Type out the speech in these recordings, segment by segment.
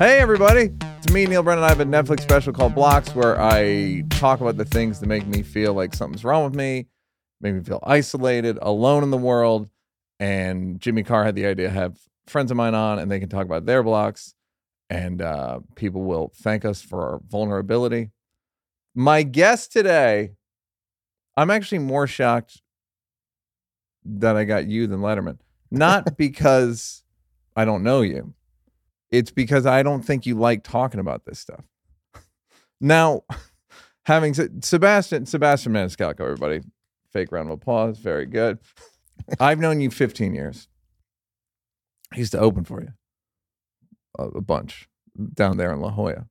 Hey, everybody. It's me, Neal Brennan. I have a Netflix special called Blocks where I talk about the things that make me feel like something's wrong with me, make me feel isolated, alone in the world. And Jimmy Carr had the idea to have friends of mine on and they can talk about their blocks. And uh, people will thank us for our vulnerability. My guest today, I'm actually more shocked that I got you than Letterman. Not because I don't know you it's because I don't think you like talking about this stuff. now, having said Sebastian, Sebastian Maniscalco, everybody, fake round of applause. Very good. I've known you 15 years. I used to open for you a, a bunch down there in La Jolla.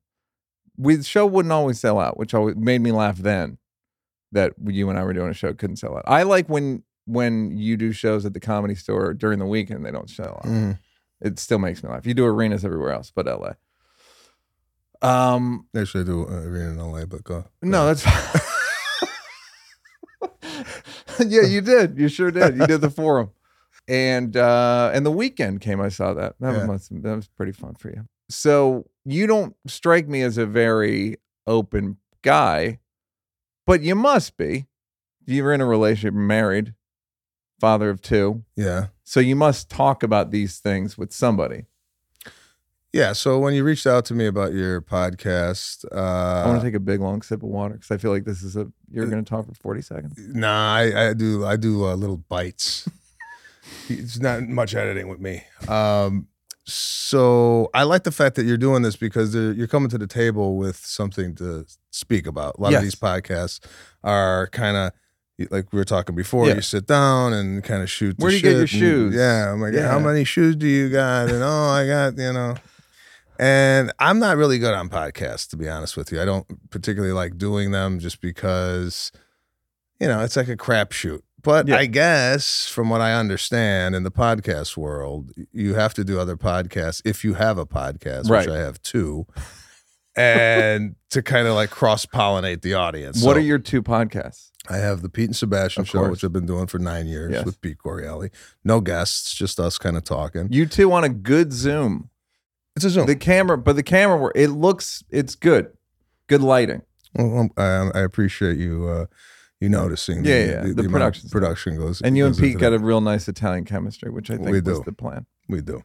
We, the show wouldn't always sell out, which always made me laugh then that you and I were doing a show couldn't sell out. I like when when you do shows at the comedy store during the weekend, they don't sell out. Mm. It still makes me laugh. You do arenas everywhere else, but LA. Um, Actually, I do uh, arena in LA, but go. no, that's yeah, you did. You sure did. You did the forum, and uh, and the weekend came. I saw that. That Yeah. was that was pretty fun for you. So you don't strike me as a very open guy, but you must be. You're in a relationship, married, father of two. Yeah. So you must talk about these things with somebody. Yeah. So when you reached out to me about your podcast, I want uh, to take a big long sip of water because I feel like this is a you're going to talk for 40 seconds. nah, I, I do. I do uh, little bites. it's not much editing with me. Um, so I like the fact that you're doing this because you're coming to the table with something to speak about. A lot Yes. of these podcasts are kind of like we were talking before. Yeah. You sit down and kind of shoot. Where do you get your and- shoes? yeah, I'm like, Yeah. how many shoes do you got? And oh, I got you know. And I'm not really good on podcasts, to be honest with you. I don't particularly like doing them just because, you know, it's like a crapshoot. But Yeah. I guess from what I understand in the podcast world, you have to do other podcasts if you have a podcast, Right. which I have two, and to kind of like cross pollinate the audience. what So are your two podcasts? I have the Pete and Sebastian Of show, course. which I've been doing for nine years Yes. with Pete Correale. No guests, just us kind of talking. You two on a good Zoom. It's a Zoom. The camera, but the camera, it looks, it's good. Good lighting. Well, um, I, I appreciate you uh, you noticing. Yeah, yeah, the amount of production production goes. And you and Pete got a real nice Italian chemistry, which I think We was the plan. we do,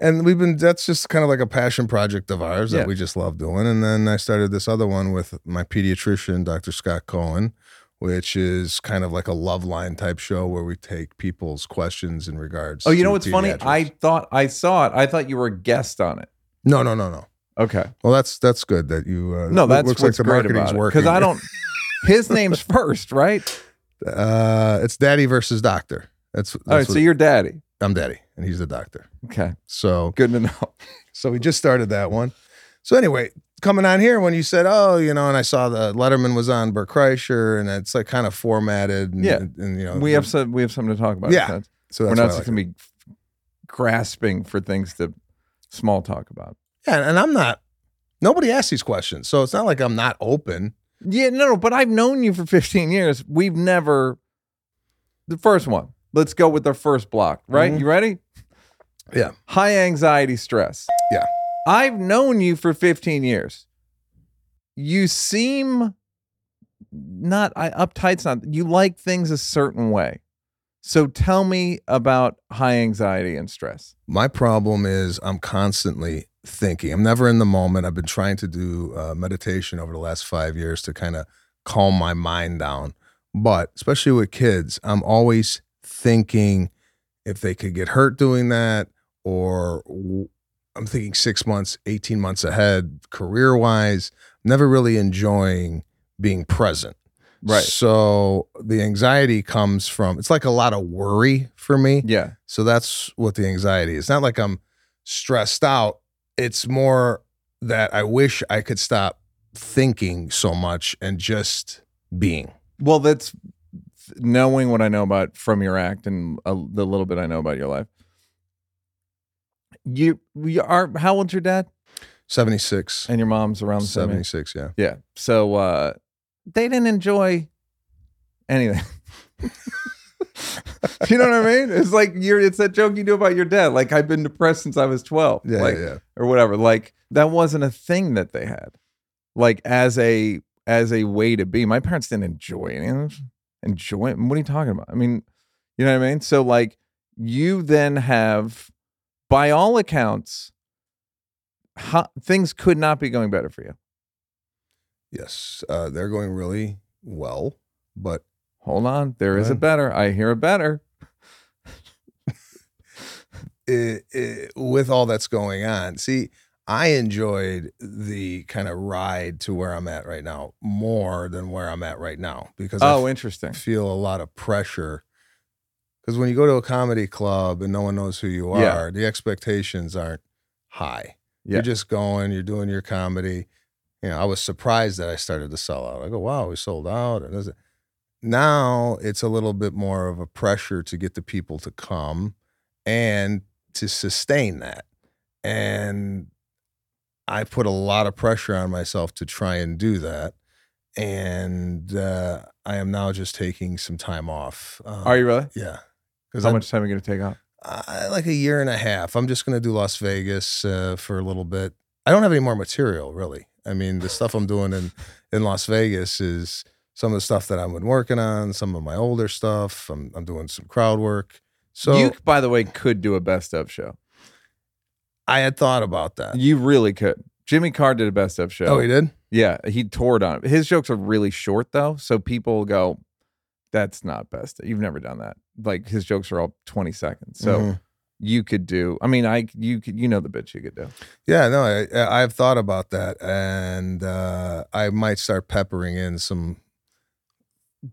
and we've been. That's just kind of like a passion project of ours Yeah. that we just love doing. And then I started this other one with my pediatrician, Dr. Scott Cohen, which is kind of like a love line type show where we take people's questions in regards. Oh, you know what's funny? I thought I saw it. I thought you were a guest on it. no no no no. Okay. Well, that's that's good that you. Uh, No, that's looks what's like the great marketing's working Because I don't, his name's first, right? Uh, it's Daddy versus Doctor. That's, that's All right. what- So you're daddy. I'm Daddy, and he's the doctor. Okay. So Good to know. So we just started that one. So anyway, coming on here when you said, "Oh, you know," and I saw the Letterman was on Bert Kreischer, and it's like kind of formatted. And, Yeah. and, you know, We have some, we have something to talk about. Yeah. That's- So We're not like going to be grasping for things to small talk about. yeah, and I'm not. Nobody asks these questions, so it's not like I'm not open. Yeah, no, no, but I've known you for 15 years. We've never. The first one. Let's go with the first block, right? Mhm. You ready? Yeah. High anxiety stress. Yeah. I've known you for 15 years. You seem not I, uptight's not. You like things a certain way. So tell me about high anxiety and stress. My problem is I'm constantly thinking. I'm never in the moment. I've been trying to do uh, meditation over the last five years to kind of calm my mind down. But especially with kids, I'm always thinking if they could get hurt doing that, or I'm thinking six months, 18 months ahead, career wise, never really enjoying being present. Right. So the anxiety comes from, it's like a lot of worry for me. Yeah. So that's what the anxiety is. Not like I'm stressed out. It's more that I wish I could stop thinking so much and just being. Well, that's knowing what I know about from your act and a, the little bit I know about your life. You, you are. How old's your dad 76. and your mom's around the same age? 76, yeah. Yeah. So uh, they didn't enjoy anything. you know what I mean? It's like you're it's that joke you do about your dad. Like I've been depressed since I was 12. Yeah, like, yeah, yeah. Or whatever. Like that wasn't a thing that they had. Like as a as a way to be. My parents didn't enjoy it. Enjoy it. What are you talking about? I mean, you know what I mean? So like you then have by all accounts things could not be going better for you. Yes, uh, they're going really well, but Hold on. there is is a better. I hear a better. it, it, with all that's going on, see, I enjoyed the kind of ride to where I'm at right now more than where I'm at right now because Oh, f- interesting. feel a lot of pressure. Because when you go to a comedy club and no one knows who you are, Yeah. the expectations aren't high. Yeah. You're just going, you're doing your comedy. You know, I was surprised that I started to sell out. I go, wow, we sold out. And it? Now it's a little bit more of a pressure to get the people to come and to sustain that. And I put a lot of pressure on myself to try and do that. And uh, I am now just taking some time off. Uh, Are you really? Yeah. Because How I'm much time are you going to take off? uh, like a year and a half. I'm just going to do Las Vegas uh, for a little bit. I don't have any more material, really. I mean, the stuff I'm doing in, in Las Vegas is some of the stuff that I've been working on, some of my older stuff. I'm, I'm doing some crowd work. So you, by the way, could do a best of show. I had thought about that. You really could. Jimmy Carr did a best of show. Oh, he did? Yeah, he toured on it. His jokes are really short though, so people go, "That's not best." You've never done that. Like his jokes are all twenty seconds, so Mhm. you could do. I mean, I you could you know the bits you could do. Yeah, no, I, I've thought about that, and uh, I might start peppering in some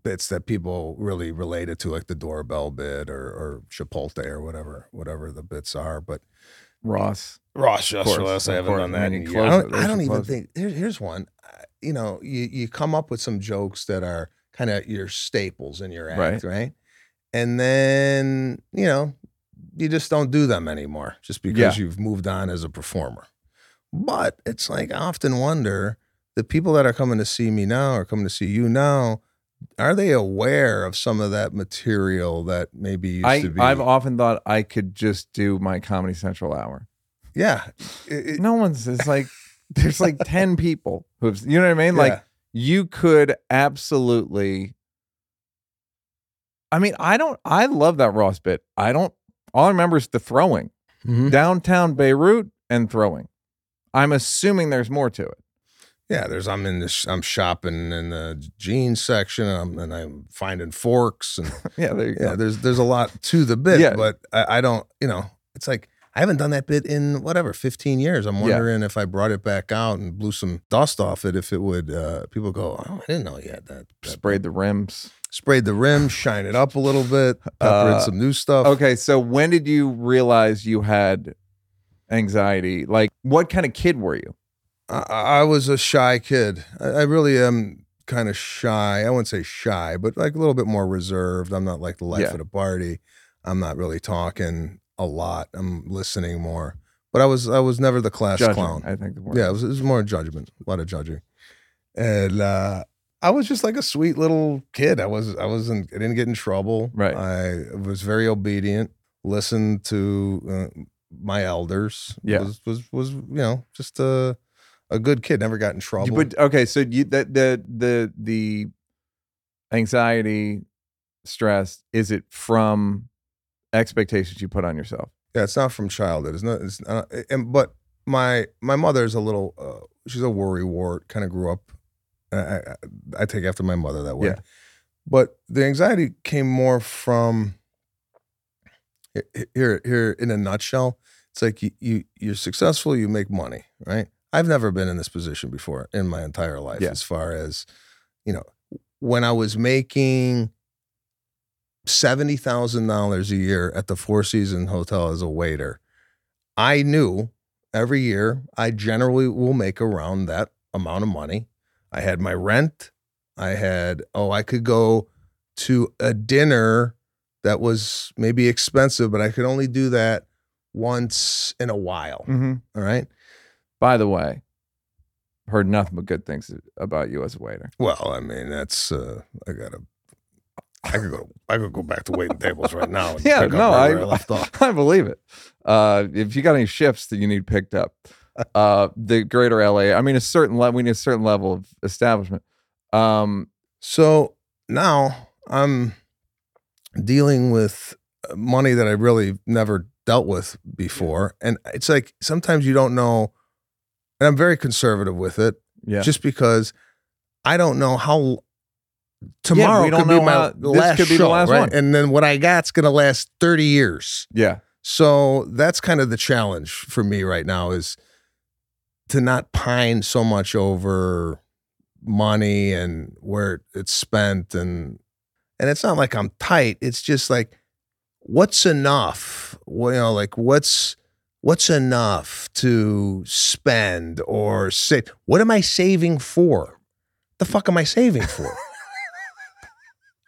bits that people really related to, like the doorbell bit or, or Chipotle or whatever, whatever the bits are. But Ross, Ross Of course, Less, I haven't course. done I that. mean, in you years. I don't, I don't even think. Here, here's one. Uh, You know, you you come up with some jokes that are kind of your staples in your act, right. And then you know, you just don't do them anymore, just because you've moved on as a performer. But it's like I often wonder the people that are coming to see me now or coming to see you now. Are they aware of some of that material that maybe used I to be? I've often thought I could just do my Comedy Central hour. yeah, It- it- No one's. It's like there's like ten people who've. You know what I mean? Like you could absolutely I mean, I don't I love that Ross bit. I don't all I remember is the throwing. Mhm. Downtown Beirut and throwing. I'm assuming there's more to it. Yeah, there's I'm in this I'm shopping in the jeans section and I'm, and I'm finding forks and Yeah, there you yeah, go. there's there's a lot to the bit, Yeah. but I, I don't, you know, it's like I haven't done that bit in whatever 15 years. I'm Yeah. wondering if I brought it back out and blew some dust off it, if it would. Uh, people go, oh, I didn't know you had that. that Sprayed the rims. Sprayed the rim, shine it up a little bit, pepper in Uh, some new stuff. Okay, so when did you realize you had anxiety? Like what kind of kid were you? I, I was a shy kid. I, I really am kind of shy. I wouldn't say shy, but like a little bit more reserved. I'm not like the life Yeah. of the party. I'm not really talking a lot. I'm listening more. But I was I was never the class Judging, clown. I think the word. Yeah, it was, it was more judgment, a lot of judging, and uh, I was just like a sweet little kid. I was I wasn't I didn't get in trouble. Right. I was very obedient. Listened to uh, my elders. Yeah. Was was was you know just a a good kid. Never got in trouble. But okay, so you that the the the anxiety, stress, is it from expectations you put on yourself? yeah, it's not from childhood. It's not. It's not. And but my my mother's a little. Uh, she's a worry wart. Kind of grew up. I, I, take after my mother that way. Yeah. But the anxiety came more from here here in a nutshell. It's like you, you you're successful, you make money, right? I've never been in this position before in my entire life. Yeah. As far as you know, when I was making seventy thousand dollars a year at the Four Season Hotel as a waiter, I knew every year I generally will make around that amount of money. I had my rent. I had oh, I could go to a dinner that was maybe expensive, but I could only do that once in a while. Mm-hmm. All right. By the way, heard nothing but good things about you as a waiter. Well, I mean, that's uh, I got a I could go. I could go back to waiting tables right now. And Yeah, pick no, I- I left off. I believe it. Uh, if you got any shifts that you need picked up, uh, the greater LA, I mean, a certain level, we need a certain level of establishment. Um, So now I'm dealing with uh, money that I really never dealt with before, and it's like sometimes you don't know. And I'm very conservative with it, yeah. just because I don't know how tomorrow don't could be my how- last could be the show, last right? one. And then what I got's gonna last 30 years. yeah. So that's kind of the challenge for me right now is to not pine so much over money and where it's spent and and it's not like I'm tight. It's just like what's enough? Well, you know, like what's what's enough to spend or save? What am I saving for? The fuck am I saving for?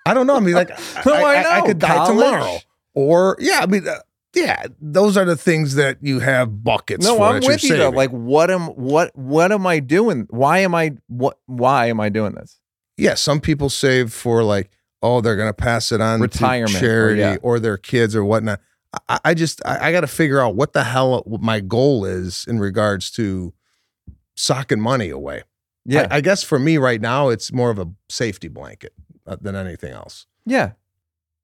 I don't know. I mean, like, No, I know. could die College? tomorrow, or yeah, I mean, uh, yeah, those are the things that you have buckets. No, for I'm with you though. Like, what am what what am I doing? Why am I what? Why am I doing this? yeah, some people save for like, oh, they're gonna pass it on Retirement, to or charity yeah. or their kids or whatnot. I, I just I, I got to figure out what the hell my goal is in regards to socking money away. Yeah, I, I guess for me right now, it's more of a safety blanket uh, than anything else. yeah.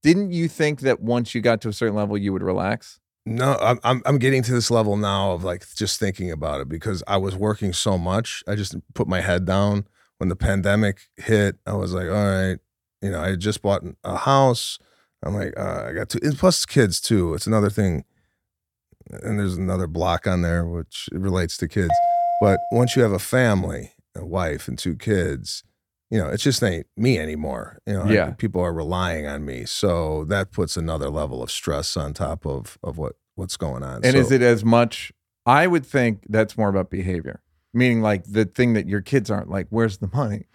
Didn't you think that once you got to a certain level, you would relax? No, I'm I'm getting to this level now of like just thinking about it because I was working so much. I just put my head down when the pandemic hit. I was like, all right, you know, I just bought a house. I'm like, uh, I got two, and plus kids too. It's another thing, and there's another block on there which relates to kids. But once you have a family, a wife, and two kids, you know, it just ain't me anymore. You know, I- people are relying on me, so that puts another level of stress on top of of what what's going on. And So- is it as much? I would think that's more about behavior, meaning like the thing that your kids aren't like. Where's the money?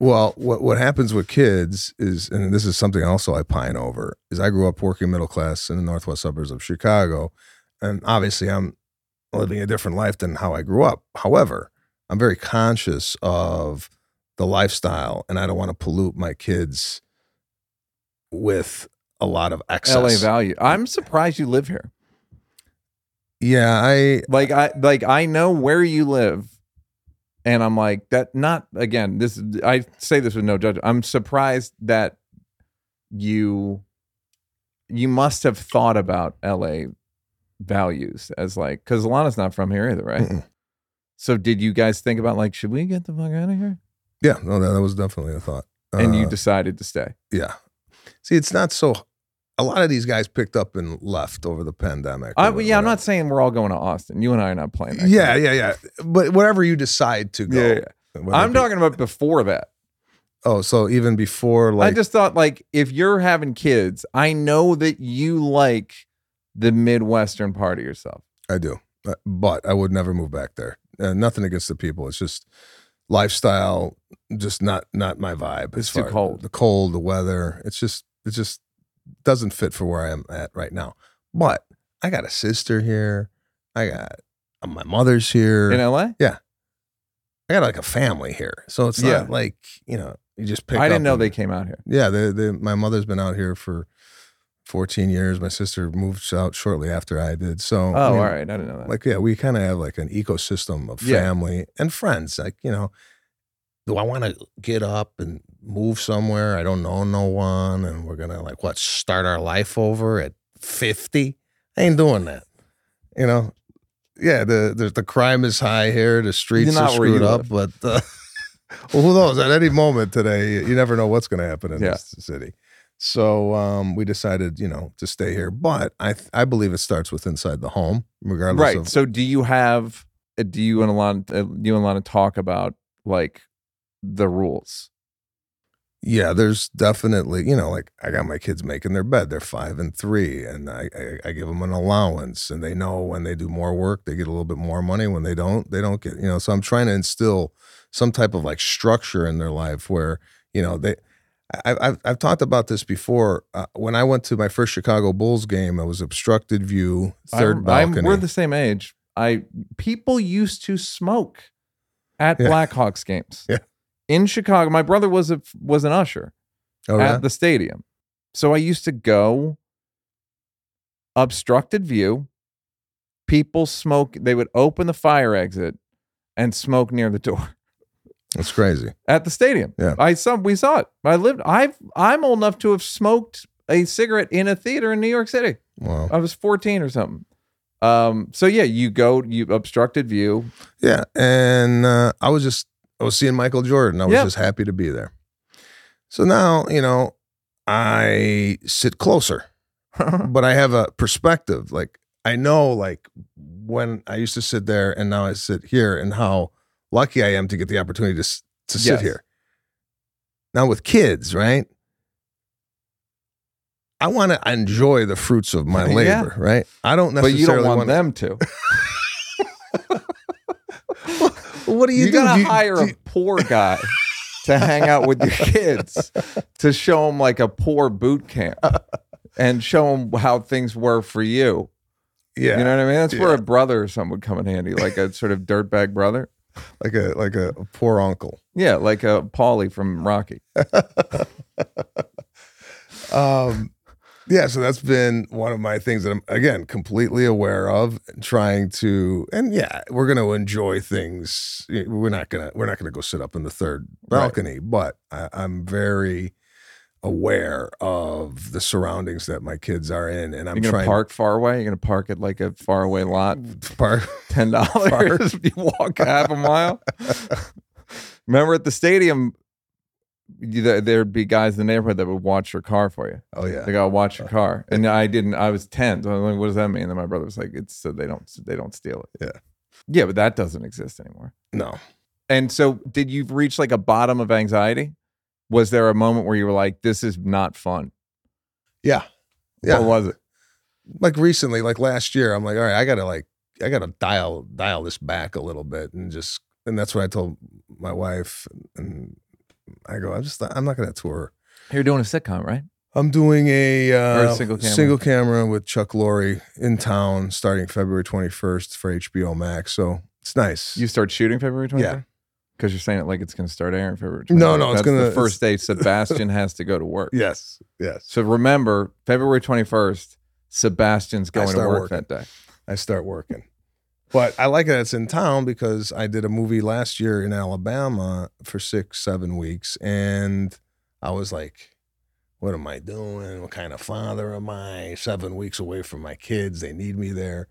Well, what what happens with kids is, and this is something also I pine over, is I grew up working middle class in the northwest suburbs of Chicago, and obviously I'm living a different life than how I grew up. However, I'm very conscious of the lifestyle, and I don't want to pollute my kids with a lot of excess. LA value. I'm surprised you live here. Yeah, I Like I like I know where you live, and I'm like that. Not again. This I say this with no judgment. I'm surprised that you you must have thought about LA values as like because Alana's not from here either, right? Mm-mm. So did you guys think about like should we get the fuck out of here? Yeah, no, that, that was definitely a thought. And you Uh, decided to stay. Yeah. See, it's not so. A lot of these guys picked up and left over the pandemic. I, or yeah, I'm not saying we're all going to Austin. You and I are not playing that. Yeah, game. yeah, yeah. But whatever you decide to go. Yeah, yeah. whether I'm it be- talking about before that. Oh, so even before, like, I just thought like if you're having kids, I know that you like the Midwestern part of yourself. I do, Uh, but I would never move back there. Uh, nothing against the people. It's just lifestyle, just not not my vibe. It's too cold. The cold, the weather. It's just it just doesn't fit for where I am at right now. But I got a sister here. I got uh, my mother's here. In LA? Yeah, I got like a family here, so it's Yeah. not like you know you just pick. I didn't know and- they came out here. Yeah, they, they, my mother's been out here for 14 years. My sister moved out shortly after I did. So, Oh, I mean, all right. I didn't know that. Like, yeah, we kind of have like an ecosystem of Yeah. family and friends. Like, you know, do I want to get up and move somewhere? I don't know no one, and we're gonna like what start our life over at 50? I ain't doing that. You know. Yeah, the the, the crime is high here. The streets are screwed up, but uh, well, who knows? At any moment today, you never know what's going to happen in Yeah. this city. So um, we decided, you know, to stay here. But I th- I believe it starts with inside the home, regardless right. of So do you have uh, do you and Alana uh, you and Alana talk about like the rules? Yeah, there's definitely, you know, like I got my kids making their bed. They're five and three, and I, I, I give them an allowance, and they know when they do more work, they get a little bit more money. When they don't, they don't get, you know. So I'm trying to instill some type of like structure in their life where, you know, they. I, I've I've talked about this before. Uh, when I went to my first Chicago Bulls game, I was obstructed view, 3rd I'm- balcony. we're the same age. I people used to smoke at Yeah. Blackhawks games. Yeah. In Chicago, my brother was a was an usher. Oh, at yeah? the stadium. So I used to go obstructed view. People smoke. They would open the fire exit and smoke near the door That's crazy. at the stadium. Yeah. I saw. We saw it. I lived. I've. I'm old enough to have smoked a cigarette in a theater in New York City. Wow. I was 14 or something. Um. So yeah, you go. You obstructed view. Yeah, and uh, I was just I was seeing Michael Jordan. I was Yeah. just happy to be there. So now you know I sit closer, but I have a perspective. Like I know, like when I used to sit there, and now I sit here, and how lucky I am to get the opportunity to to sit Yes. here. Now with kids, right? I want to enjoy the fruits of my Yeah. labor, right? I don't but necessarily you don't want wanna- them to. What do you, You, do? gotta Do you- hire do a you- poor guy to hang out with your kids to show them like a poor boot camp and show them how things were for you. yeah, You know what I mean? That's where a brother or something would come in handy, like a sort of dirtbag brother. Like a like a, poor uncle. Yeah, like a Paulie from Rocky. Um, yeah, so that's been one of my things that I'm again completely aware of, trying to, and yeah, we're gonna enjoy things. We're not gonna we're not gonna go sit up in the third Right. balcony, but I, I'm very aware of the surroundings that my kids are in, and I'm You're gonna trying park far away. You're gonna park at like a far away lot. park. Ten dollars. you walk half a mile. Remember at the stadium, you, there- there'd be guys in the neighborhood that would watch your car for you. Oh yeah, They gotta watch your uh, car, and I didn't. I was ten. So I'm like, what does that mean? And then my brother was like, it's so they don't they don't steal it. Yeah. yeah, but that doesn't exist anymore. no, And so, did you reach like a bottom of anxiety? Was there a moment where you were like, this is not fun? yeah, yeah. What was it? like recently, like last year, I'm like, all right, I gotta like, I gotta dial dial this back a little bit, and just, and that's what I told my wife, and I go, I'm just, I'm not gonna tour. You're doing a sitcom, right? I'm doing a, uh, a single camera. single camera with Chuck Lorre in town starting February 21st for HBO Max. So it's nice. You start shooting February 21st? Yeah. Because you're saying it like it's going to start airing February 23rd. No, no, it's gonna- the first day Sebastian has to go to work. yes, yes. So remember, February 21st, Sebastian's going to work working. that day. I start working. But I like that it's in town because I did a movie last year in Alabama for six, seven weeks. And I was like, what am I doing? What kind of father am I? Seven weeks away from my kids. They need me there.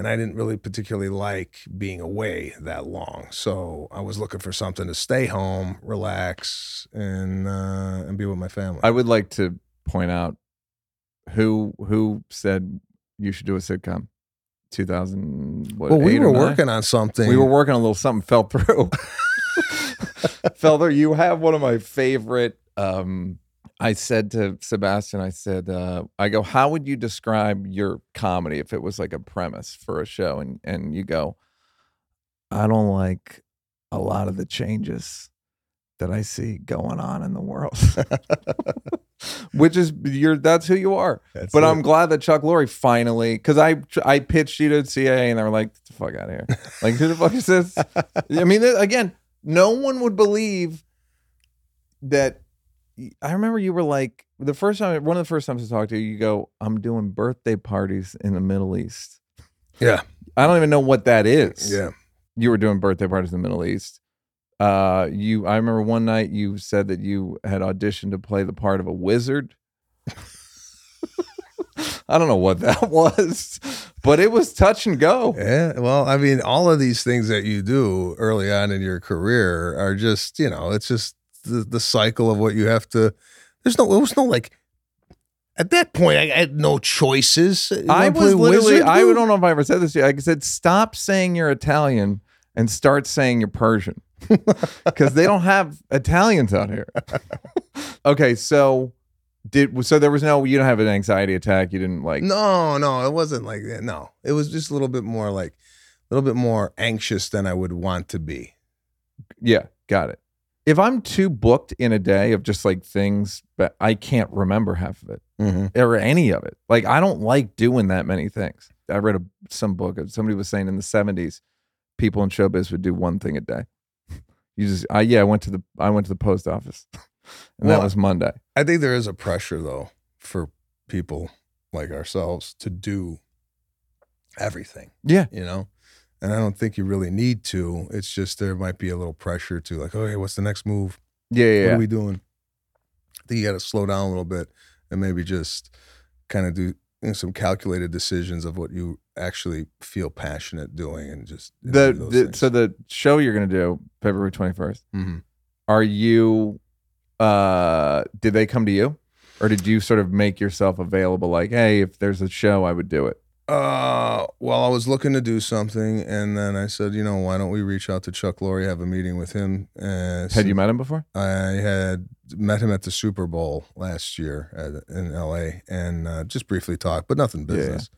And I didn't really particularly like being away that long. So I was looking for something to stay home, relax, and uh, and be with my family. I would like to point out who who said you should do a sitcom. 2000 what, well, we were working on something. We were working on a little something fell through. fell through. You have one of my favorite. Um, I said to Sebastian, I said, uh, I go, how would you describe your comedy if it was like a premise for a show? And and you go, I don't like a lot of the changes that I see going on in the world. Which is you're that's who you are. That's But it. I'm glad that Chuck Lorre finally, because I I pitched you to CAA and they were like, "Get the fuck out of here!" Like, who the fuck is this? I mean, again, no one would believe that. I remember you were like the first time, one of the first times I talked to you, you go, "I'm doing birthday parties in the Middle East." Yeah. I don't even know what that is. Yeah. you were doing birthday parties in the Middle East. Uh, you, I remember one night you said that you had auditioned to play the part of a wizard. I don't know what that was, but it was touch and go. Yeah, well, I mean, all of these things that you do early on in your career are just, you know, it's just the, the cycle of what you have to. There's no, it was no like. At that point, I had no choices. You I was literally, wizard, I don't know if I ever said this to you. I said, stop saying you're Italian and start saying you're Persian because they don't have Italians out here. okay, so did so there was no you don't have an anxiety attack. You didn't like No, no, it wasn't like that. No, it was just a little bit more like, a little bit more anxious than I would want to be. Yeah, got it. If I'm too booked in a day of just like things, but I can't remember half of it Mm-hmm. or any of it. Like I don't like doing that many things. I read a some book. Somebody was saying in the '70s, people in showbiz would do one thing a day. You just, I yeah, I went to the I went to the post office. and that was Monday. I think there is a pressure though for people like ourselves to do everything, Yeah, you know? And I don't think you really need to. It's just there might be a little pressure to like, okay, what's the next move? yeah, yeah. What are we doing? I think you got to slow down a little bit and maybe just kind of do you know, some calculated decisions of what you actually feel passionate doing and just the, the so the show you're gonna do February 21st. Mhm. Are you? uh Did they come to you, or did you sort of make yourself available? Like, hey, if there's a show, I would do it. Uh, well, I was looking to do something, and then I said, you know, why don't we reach out to Chuck Lorre, have a meeting with him? Uh, Had you met him before? I had met him at the Super Bowl last year at, in LA, and uh, just briefly talked, but nothing Yeah, yeah. business.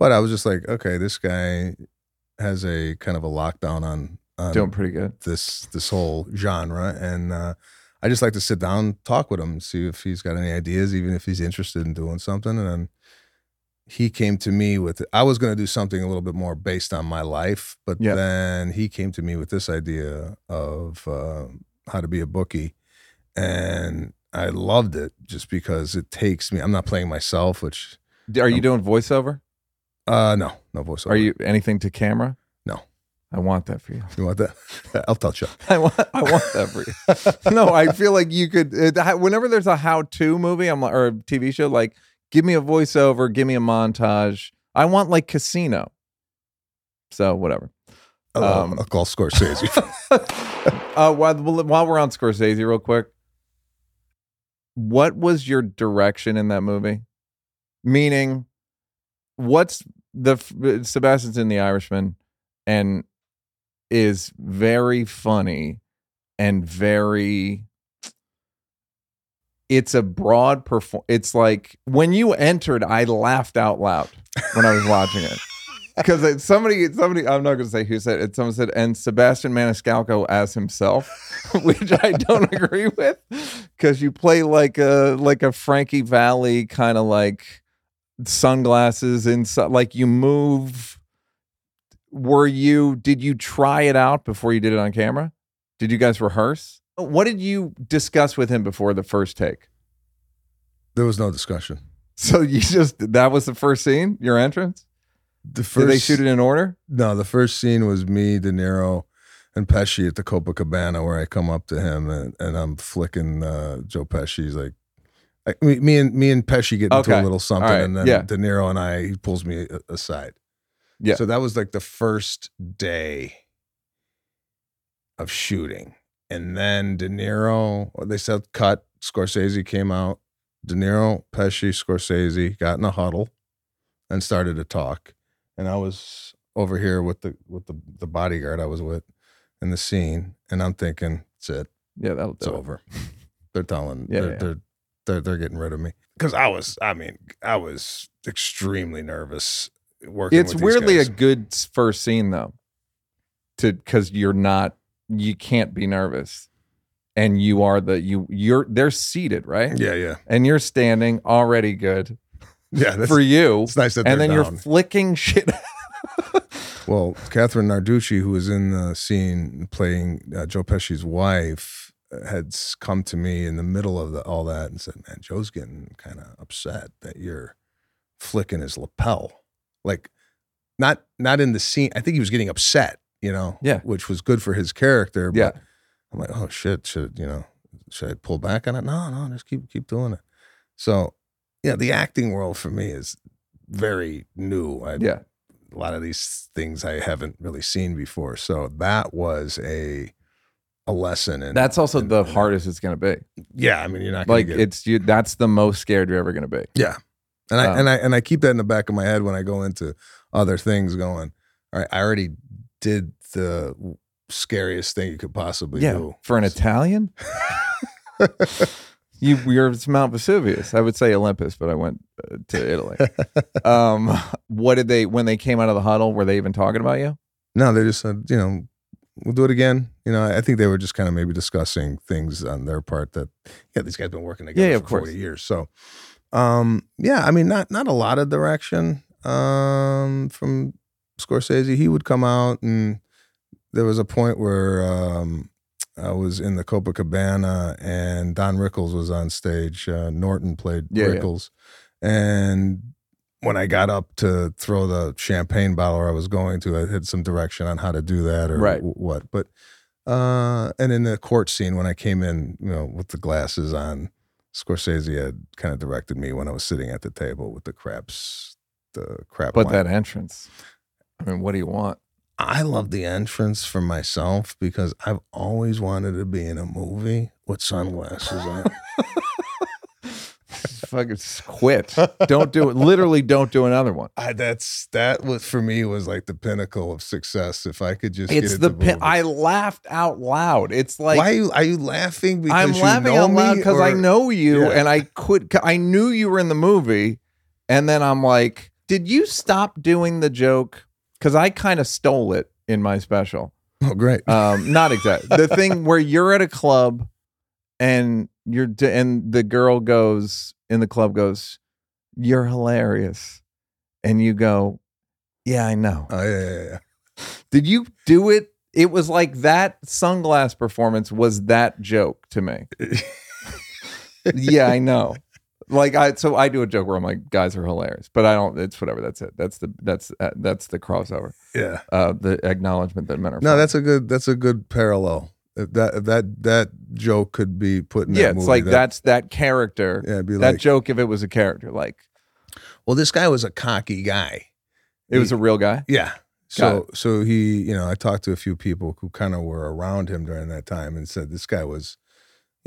But I was just like, okay, this guy has a kind of a lockdown on on Doing pretty good. this this whole genre, and uh, I just like to sit down, talk with him, see if he's got any ideas, even if he's interested in doing something. And then he came to me with I was going to do something a little bit more based on my life, but Yeah. then he came to me with this idea of uh, how to be a bookie, and I loved it just because it takes me. I'm not playing myself, which Are you Um, doing voiceover? uh no, no voiceover. Are you anything to camera? No. I want that for you. You want that? I'll tell Chuck. I want, I want that for you. no, I feel like you could. It, whenever there's a how-to movie, I'm or a TV show, like, give me a voiceover, give me a montage. I want like Casino. So whatever. I'll, Um, I'll call Scorsese. uh, while while we're on Scorsese, real quick, what was your direction in that movie? Meaning, what's the Sebastian's in The Irishman, and is very funny and very. It's a broad perform. It's like when you entered, I laughed out loud when I was watching it because somebody, somebody, I'm not going to say who said it. Someone said, and Sebastian Maniscalco as himself, which I don't agree with, because you play like a like a Frankie Valli kind of like sunglasses inside, like you move. Were you? Did you try it out before you did it on camera? Did you guys rehearse? What did you discuss with him before the first take? there was no discussion. So you just that was the first scene, your entrance. The first, Did they shoot it in order? No, the first scene was me, De Niro, and Pesci at the Copacabana, where I come up to him and, and I'm flicking uh, Joe Pesci's like. I, me, me and me and Pesci get into Okay. a little something, right. and then Yeah. De Niro and I he pulls me aside. Yeah. So that was like the first day of shooting, and then De Niro. They said cut. Scorsese came out. De Niro, Pesci, Scorsese got in a huddle and started to talk and I was over here with the with the the bodyguard I was with in the scene, and I'm thinking, it's it, Yeah, that'll it's do it. over. They're telling, Yeah, they're, yeah. they're they're they're getting rid of me because I was, I mean, I was extremely nervous working. It's weirdly guys. a good first scene though, to because you're not, you can't be nervous, and you are the you you're they're seated right, yeah, yeah, and you're standing already good yeah. That's, for you, it's nice that and they're then down. you're flicking shit. Well, Kathrine Narducci, who was in the scene playing uh, Joe Pesci's wife, uh, had s- come to me in the middle of the, all that and said, "Man, Joe's getting kind of upset that you're flicking his lapel, like not not in the scene. I think he was getting upset, you know, Yeah. which was good for his character. But yeah, I'm like, oh shit, should you know, should I pull back on it? No, no, just keep keep doing it. So, yeah, the acting world for me is very new. I, yeah. a lot of these things I haven't really seen before. So that was a a lesson. In, That's also in- the in- hardest it's gonna be. Yeah, I mean, you're not gonna Like get, it's you. That's the most scared you're ever gonna be. yeah. And I Um, and I and I keep that in the back of my head when I go into other things. Going, all right, I already did the scariest thing you could possibly Yeah, do for an Italian. You, you're it's Mount Vesuvius. I would say Olympus, but I went uh, to Italy. um, what did they when they came out of the huddle? Were they even talking about you? No, they just said, you know, we'll do it again. You know, I think they were just kind of maybe discussing things on their part that, yeah, these guys been working together Yeah, for course. 40 years. So, um, yeah, I mean, not not a lot of direction um, from Scorsese. He would come out and there was a point where um, I was in the Copacabana and Don Rickles was on stage. Uh, Norton played Yeah, yeah. Rickles. And when I got up to throw the champagne bottle where I was going to, I had some direction on how to do that or Right. w- what. But, uh, and in the court scene, when I came in, you know, with the glasses on, Scorsese had kind of directed me when I was sitting at the table with the craps, the crap. But that entrance. I mean, what do you want? I love the entrance for myself because I've always wanted to be in a movie with sunglasses on. Fucking just quit. Don't do it. Literally, don't do another one. I, that's that was for me was like the pinnacle of success. If I could just It's get the pin. I laughed out loud. It's like Why are you, are you laughing? Because I'm you laughing know out loud me, because I know you, Yeah. and I could. I knew you were in the movie, and then I'm like, did you stop doing the joke? Because I kind of stole it in my special. Oh, great. Um, not exactly the thing where you're at a club, and you're d- and the girl goes in the club goes, "You're hilarious," and you go, "Yeah, I know." oh yeah, yeah, yeah. Did you do it? It was like that sunglass performance was that joke to me. yeah. yeah, I know. Like I, so I do a joke where I'm like, guys are hilarious, but I don't. It's whatever. That's it. That's the that's uh, that's the crossover. yeah. Uh, the acknowledgement that men are. No, funny. that's a good. That's a good parallel. That that that joke could be put in yeah. that It's like that, that's that character. Yeah, be that joke if it was a character, like well, this guy was a cocky guy. it was a real guy. Yeah. So so he, you know, I talked to a few people who kind of were around him during that time and said this guy was,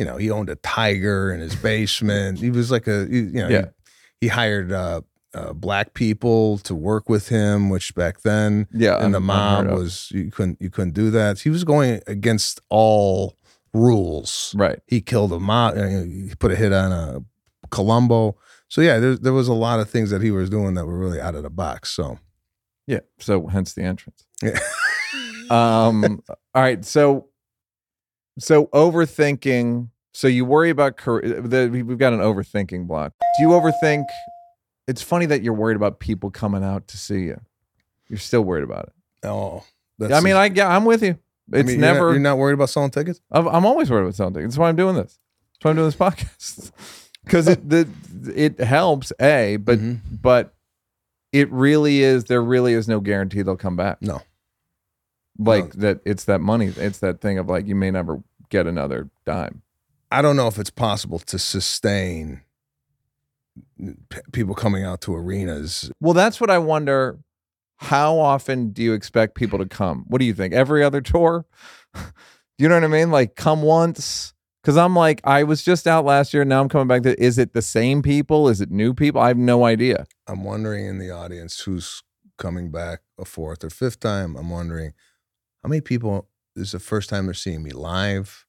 you know, he owned a tiger in his basement. he was like a, you know, Yeah. he, he hired uh, uh, black people to work with him, which back then Yeah, in the mob was you couldn't you couldn't do that. He was going against all rules. right. He killed a mob. He put a hit on a Colombo. So yeah, there there was a lot of things that he was doing that were really out of the box. So Yeah. So hence the entrance. yeah. um all right so so overthinking so you worry about career the, we've got an overthinking block. Do you overthink? It's funny that you're worried about people coming out to see you. You're still worried about it. Oh, that's i mean i yeah, i'm with you. It's mean, you're not- never You're not, worried about selling tickets. I'm, I'm always worried about something that's why i'm doing this. That's why i'm doing this podcast. Because it the it helps a but Mhm. but it really is there really is no guarantee they'll come back. No. like that it's that money it's that thing of like you may never get another dime I don't know if it's possible to sustain p- people coming out to arenas. well that's what i wonder. How often do you expect people to come? What do you think? Every other tour? You know what i mean? Like come once? Because i'm like i was just out last year now i'm coming back to is it the same people? Is it new people? I have no idea. I'm wondering in the audience who's coming back a fourth or fifth time. I'm wondering how many people this is the first time they're seeing me live.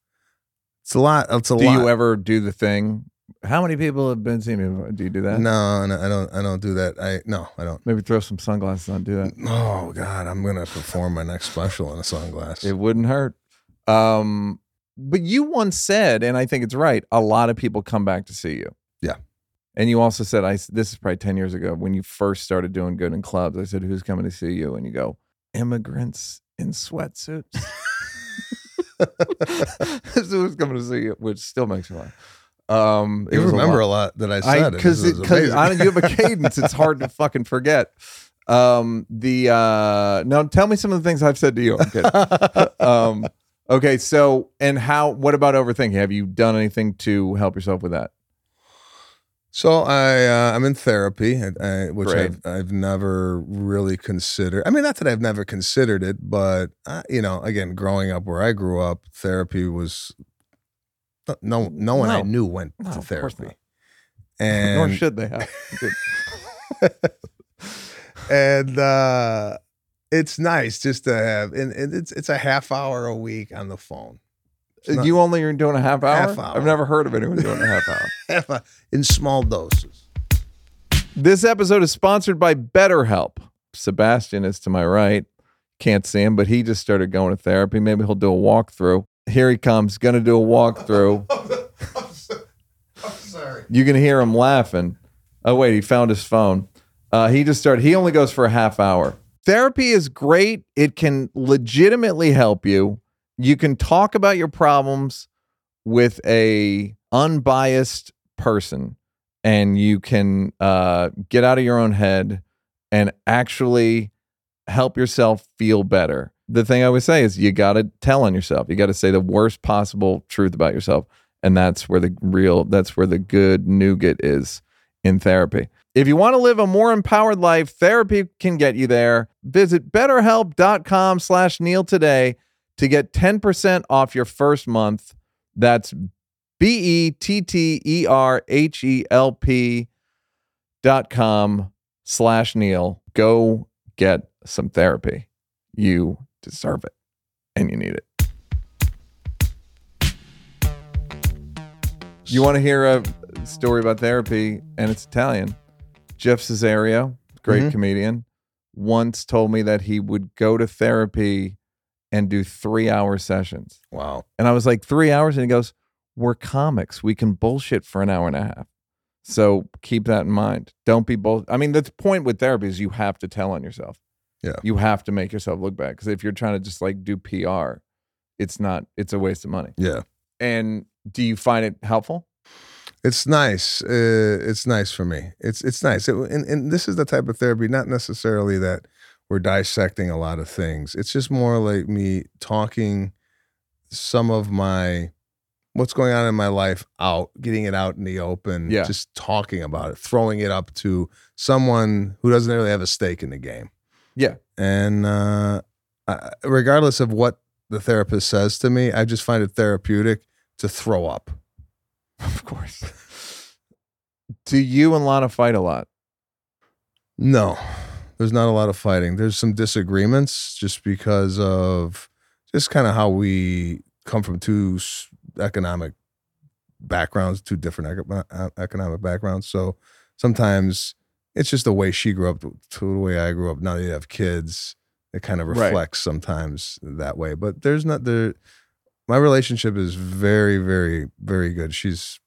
It's a lot. It's a do lot. Do you ever do the thing how many people have been seeing me do you do that No, no, I don't. I don't do that. I no, I don't. maybe throw some sunglasses on do that Oh God, I'm gonna perform my next special in a sunglass. It wouldn't hurt. Um, but you once said, and I think it's right, a lot of people come back to see you. Yeah. And you also said, I this is probably 10 years ago when you first started doing good in clubs. I said, Who's coming to see you? And you go, Immigrants in sweatsuits. Who's coming to see you, which still makes me laugh. Um, it you was a remember lot. a lot that I said. because it you have a cadence. It's hard to fucking forget. Um, the uh, now tell me some of the things I've said to you. Um, okay, so and how? What about overthinking? Have you done anything to help yourself with that? So I uh, I'm in therapy, I, I, which Great. I've I've never really considered. I mean, not that I've never considered it, but uh, you know, again, growing up where I grew up, therapy was no no one I knew went No, to therapy, and Nor should they have. and uh, it's nice just to have, and, and it's it's a half hour a week on the phone. Not- you only are doing a half hour? Half hour. I've never heard of anyone doing a half hour. half a- in small doses. This episode is sponsored by BetterHelp. Sebastian is to my right. Can't see him, but he just started going to therapy. Maybe he'll do a walkthrough. Here he comes, gonna do a walkthrough. I'm sorry. You can hear him laughing. Oh wait, he found his phone. Uh, he just started. He only goes for a half hour. Therapy is great. It can legitimately help you. You can talk about your problems with a unbiased person and you can uh, get out of your own head and actually help yourself feel better. The thing I always say is you got to tell on yourself. You got to say the worst possible truth about yourself. And that's where the real, that's where the good nougat is in therapy. If you want to live a more empowered life, therapy can get you there. Visit betterhelp.com slash Neal today to get 10% off your first month. That's B E T T E R H E L P dot com slash Neal. Go get some therapy. You deserve it and you need it. You want to hear a story about therapy and it's Italian. Jeff Cesario, great Mhm. comedian, once told me that he would go to therapy and do three hour sessions. Wow. And I was like, three hours? And he goes, We're comics. We can bullshit for an hour and a half. So keep that in mind. Don't be bull. I mean, the point with therapy is you have to tell on yourself. Yeah. You have to make yourself look bad. Because if you're trying to just like do PR, it's not, it's a waste of money. Yeah. And do you find it helpful? It's nice. Uh, it's nice for me. It's it's nice. It, and, and this is the type of therapy, not necessarily that we're dissecting a lot of things. It's just more like me talking some of my what's going on in my life out, getting it out in the open, Yeah. just talking about it, throwing it up to someone who doesn't really have a stake in the game. Yeah. And uh, I, regardless of what the therapist says to me, I just find it therapeutic to throw up. Of course. do you and Lana fight a lot? No, there's not a lot of fighting. There's some disagreements just because of just kind of how we come from two economic backgrounds, two different uh, economic backgrounds. So sometimes it's just the way she grew up to the way I grew up. Now that you have kids, it kind of Right. reflects sometimes that way. But there's not there. My relationship is very, very, very good. She's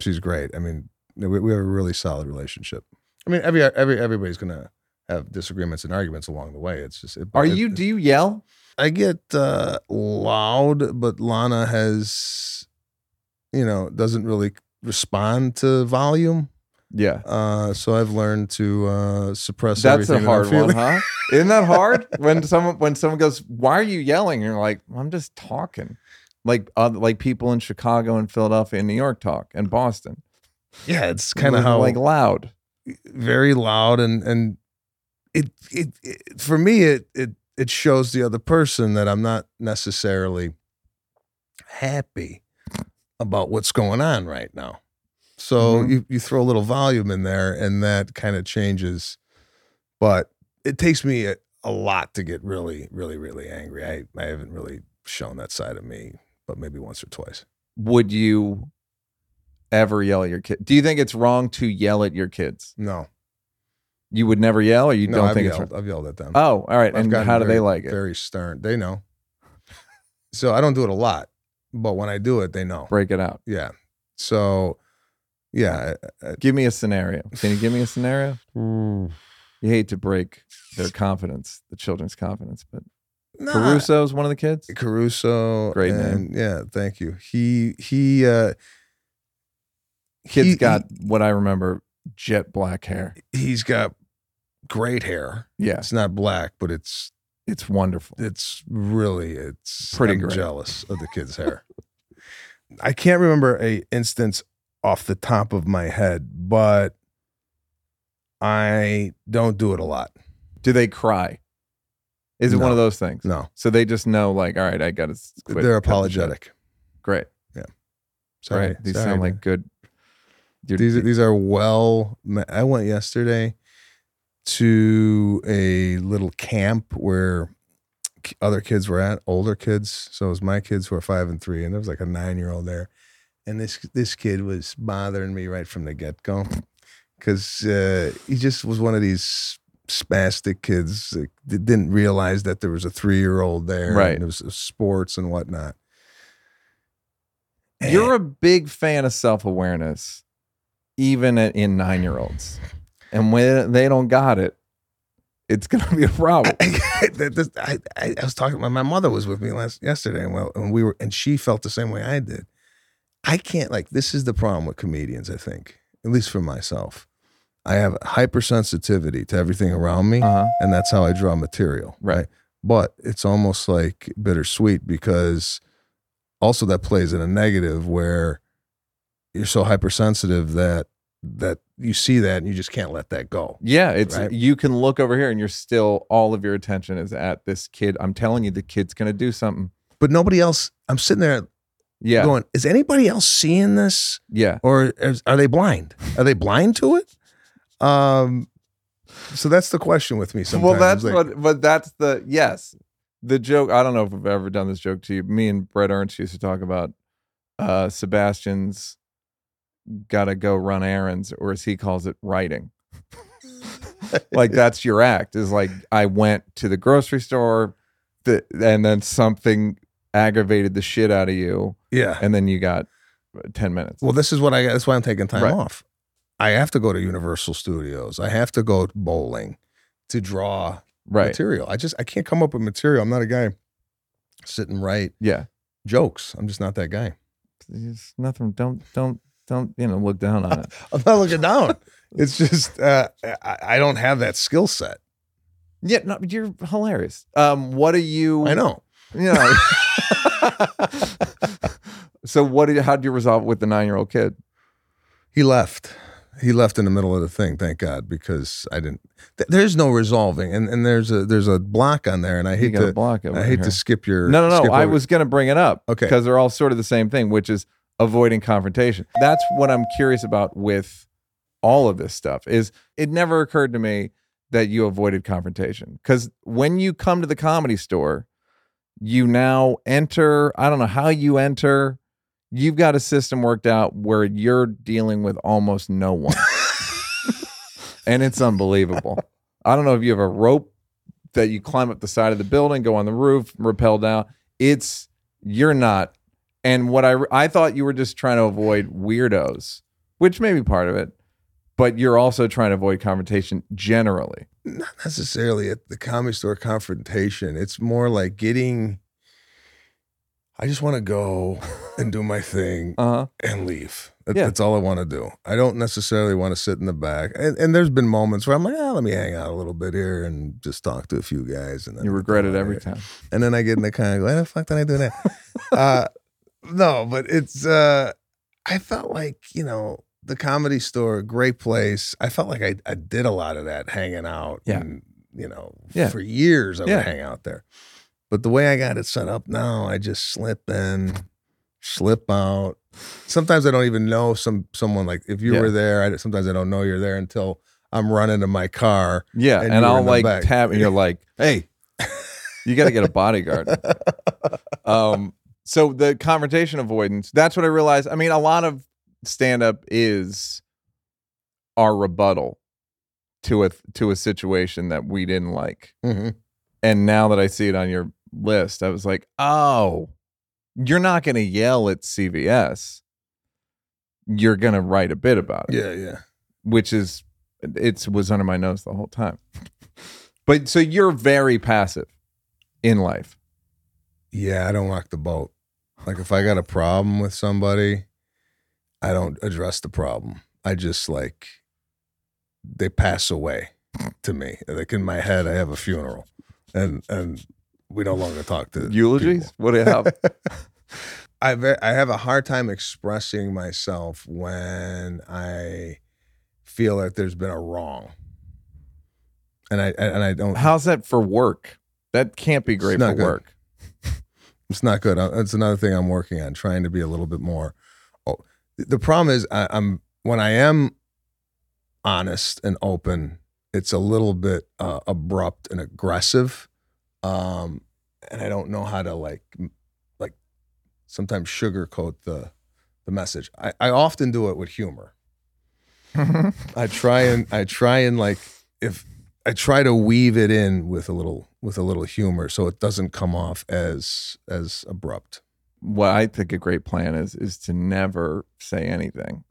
she's great. I mean, we, we have a really solid relationship. I mean, every every everybody's gonna have disagreements and arguments along the way. It's just it, Are it- you, do you yell? I get uh, loud, but Lana has, you know, doesn't really respond to volume. Yeah. Uh, so I've learned to uh, suppress. That's a everything that hard one, huh? Isn't that hard? when someone when someone goes, "Why are you yelling?" You're like, "I'm just talking," like uh, like people in Chicago and Philadelphia and New York talk and Boston. Yeah, it's kind of how like loud. very loud and and it, it it for me it it it shows the other person that I'm not necessarily happy about what's going on right now. So Mhm. you you throw a little volume in there and that kind of changes but it takes me a, a lot to get really really really angry. I I haven't really shown that side of me but maybe once or twice. Would you ever yell at your kid? Do you think it's wrong to yell at your kids? No. You would never yell, or you no, don't I've think yelled, it's? I've yelled at them. Oh, all right. I've And gotten how do very- they like it? Very stern. They know. So I don't do it a lot, but when I do it, they know. Break it out. Yeah. So, yeah. I- I- Give me a scenario. Can you give me a scenario? You hate to break their confidence, the children's confidence, but Nah. Caruso's one of the kids. Caruso. Great and, Yeah. Thank you. He he. uh Kid's he- got what I remember jet black hair. He's got great hair. Yeah, It's not black, but it's it's wonderful. it's really it's Pretty jealous of the kid's hair. I can't remember a instance off the top of my head, but I don't do it a lot. Do they cry? Is it one of those things? No, So they just know, like, all right, I got to they're cut the shit. apologetic. Great. Yeah. Sorry, right. These sorry, sound like good. You're- these are, these are well. I went yesterday to a little camp where other kids were at, older kids. So it was my kids who are five and three, and there was like a nine year old there, and this this kid was bothering me right from the get go because uh, he just was one of these spastic kids that didn't realize that there was a three year old there, Right. And it was sports and whatnot. You're a big fan of self awareness, even in nine year olds. And when they don't got it, it's gonna be a problem. I, I, I, I was talking. My, my mother was with me last yesterday, and well, and we were, and she felt the same way I did. I can't like. This is the problem with comedians. I think, at least for myself, I have hypersensitivity to everything around me, Uh-huh. and that's how I draw material. Right. But it's almost like bittersweet because also that plays in a negative where you're so hypersensitive that that you see that and you just can't let that go. Yeah, it's Right. you can look over here and you're still all of your attention is at this kid. I'm telling you, the kid's gonna do something. But nobody else. I'm sitting there Yeah, going, is anybody else seeing this? yeah. or is, are they blind? Are they blind to it? Um, so that's the question with me. Sometimes. Well, that's Like, what. But that's the yes. The joke. I don't know if I've ever done this joke to you. Me and Bret Ernst used to talk about uh Sebastian's got to go run errands, or as he calls it, writing. like that's your act. Is like I went to the grocery store, the, and then something aggravated the shit out of you, Yeah. and then you got uh, ten minutes. Well, this is what I. That's why I'm taking time Right. off. I have to go to Universal Studios. I have to go bowling to draw right. material. I just I can't come up with material. I'm not a guy sit and write Yeah. jokes. I'm just not that guy. There's nothing. Don't don't don't you know look down on it. I'm not looking down. it's just uh, I, I don't have that skill set. Yeah, no, you're hilarious. Um, what are you? I know. You know. so what did? How did you resolve it with the nine year old kid? He left. He left in the middle of the thing. Thank God, because I didn't. Th- there's no resolving, and and there's a there's a block on there, and I hate to block it. I hate here. to skip your. No, no, no. I over- was going to bring it up. Okay. Because they're all sort of the same thing, which is avoiding confrontation. That's what I'm curious about with all of this stuff. Is it never occurred to me that you avoided confrontation? Because when you come to the comedy store, you now enter. I don't know how you enter. You've got a system worked out where you're dealing with almost no one, and it's unbelievable. I don't know if you have a rope that you climb up the side of the building, go on the roof, rappel down. It's you're not. And what I I thought you were just trying to avoid weirdos, which may be part of it, but you're also trying to avoid confrontation generally. not necessarily at the comedy store confrontation. It's more like getting. I just want to go and do my thing Uh huh. and leave. That- Yeah. That's all I want to do. I don't necessarily want to sit in the back. And, and there's been moments where I'm like, ah, let me hang out a little bit here and just talk to a few guys. And then You regret it every time. And then I get in the car and go, why the fuck did I do that? uh, no, but it's, uh, I felt like, you know, the comedy store, great place. I felt like I, I did a lot of that hanging out. Yeah. And, you know, Yeah. for years I would hang out there. But the way I got it set up now, I just slip in, slip out. Sometimes I don't even know some someone like if you Yeah. were there. I, sometimes I don't know you're there until I'm running to my car. Yeah, And and, I'll like back. tap, and you're like, "Hey, you got to get a bodyguard." um, so the confrontation avoidance. That's what I realized. I mean, a lot of stand up is our rebuttal to a to a situation that we didn't like. Mhm. And now that I see it on your list, I was like, "Oh, you're not going to yell at CVS. You're going to write a bit about it." Yeah, yeah. which is it's was under my nose the whole time. but so you're very passive in life. Yeah, I don't rock the boat. Like if I got a problem with somebody, I don't address the problem. I just like they pass away to me. Like in my head, I have a funeral, and and we no longer talk to Eulogies? people. What do you have? I I have a hard time expressing myself when I feel like there's been a wrong, and I and I don't. How's that for work? That can't be great for good. work. It's not good. That's another thing I'm working on, trying to be a little bit more. Oh, the problem is, I, I'm when I am honest and open, it's a little bit uh, abrupt and aggressive, um, and I don't know how to like, like, sometimes sugarcoat the the message. I, I often do it with humor. I try and I try and like if I try to weave it in with a little with a little humor so it doesn't come off as as abrupt. what I think a great plan is is to never say anything.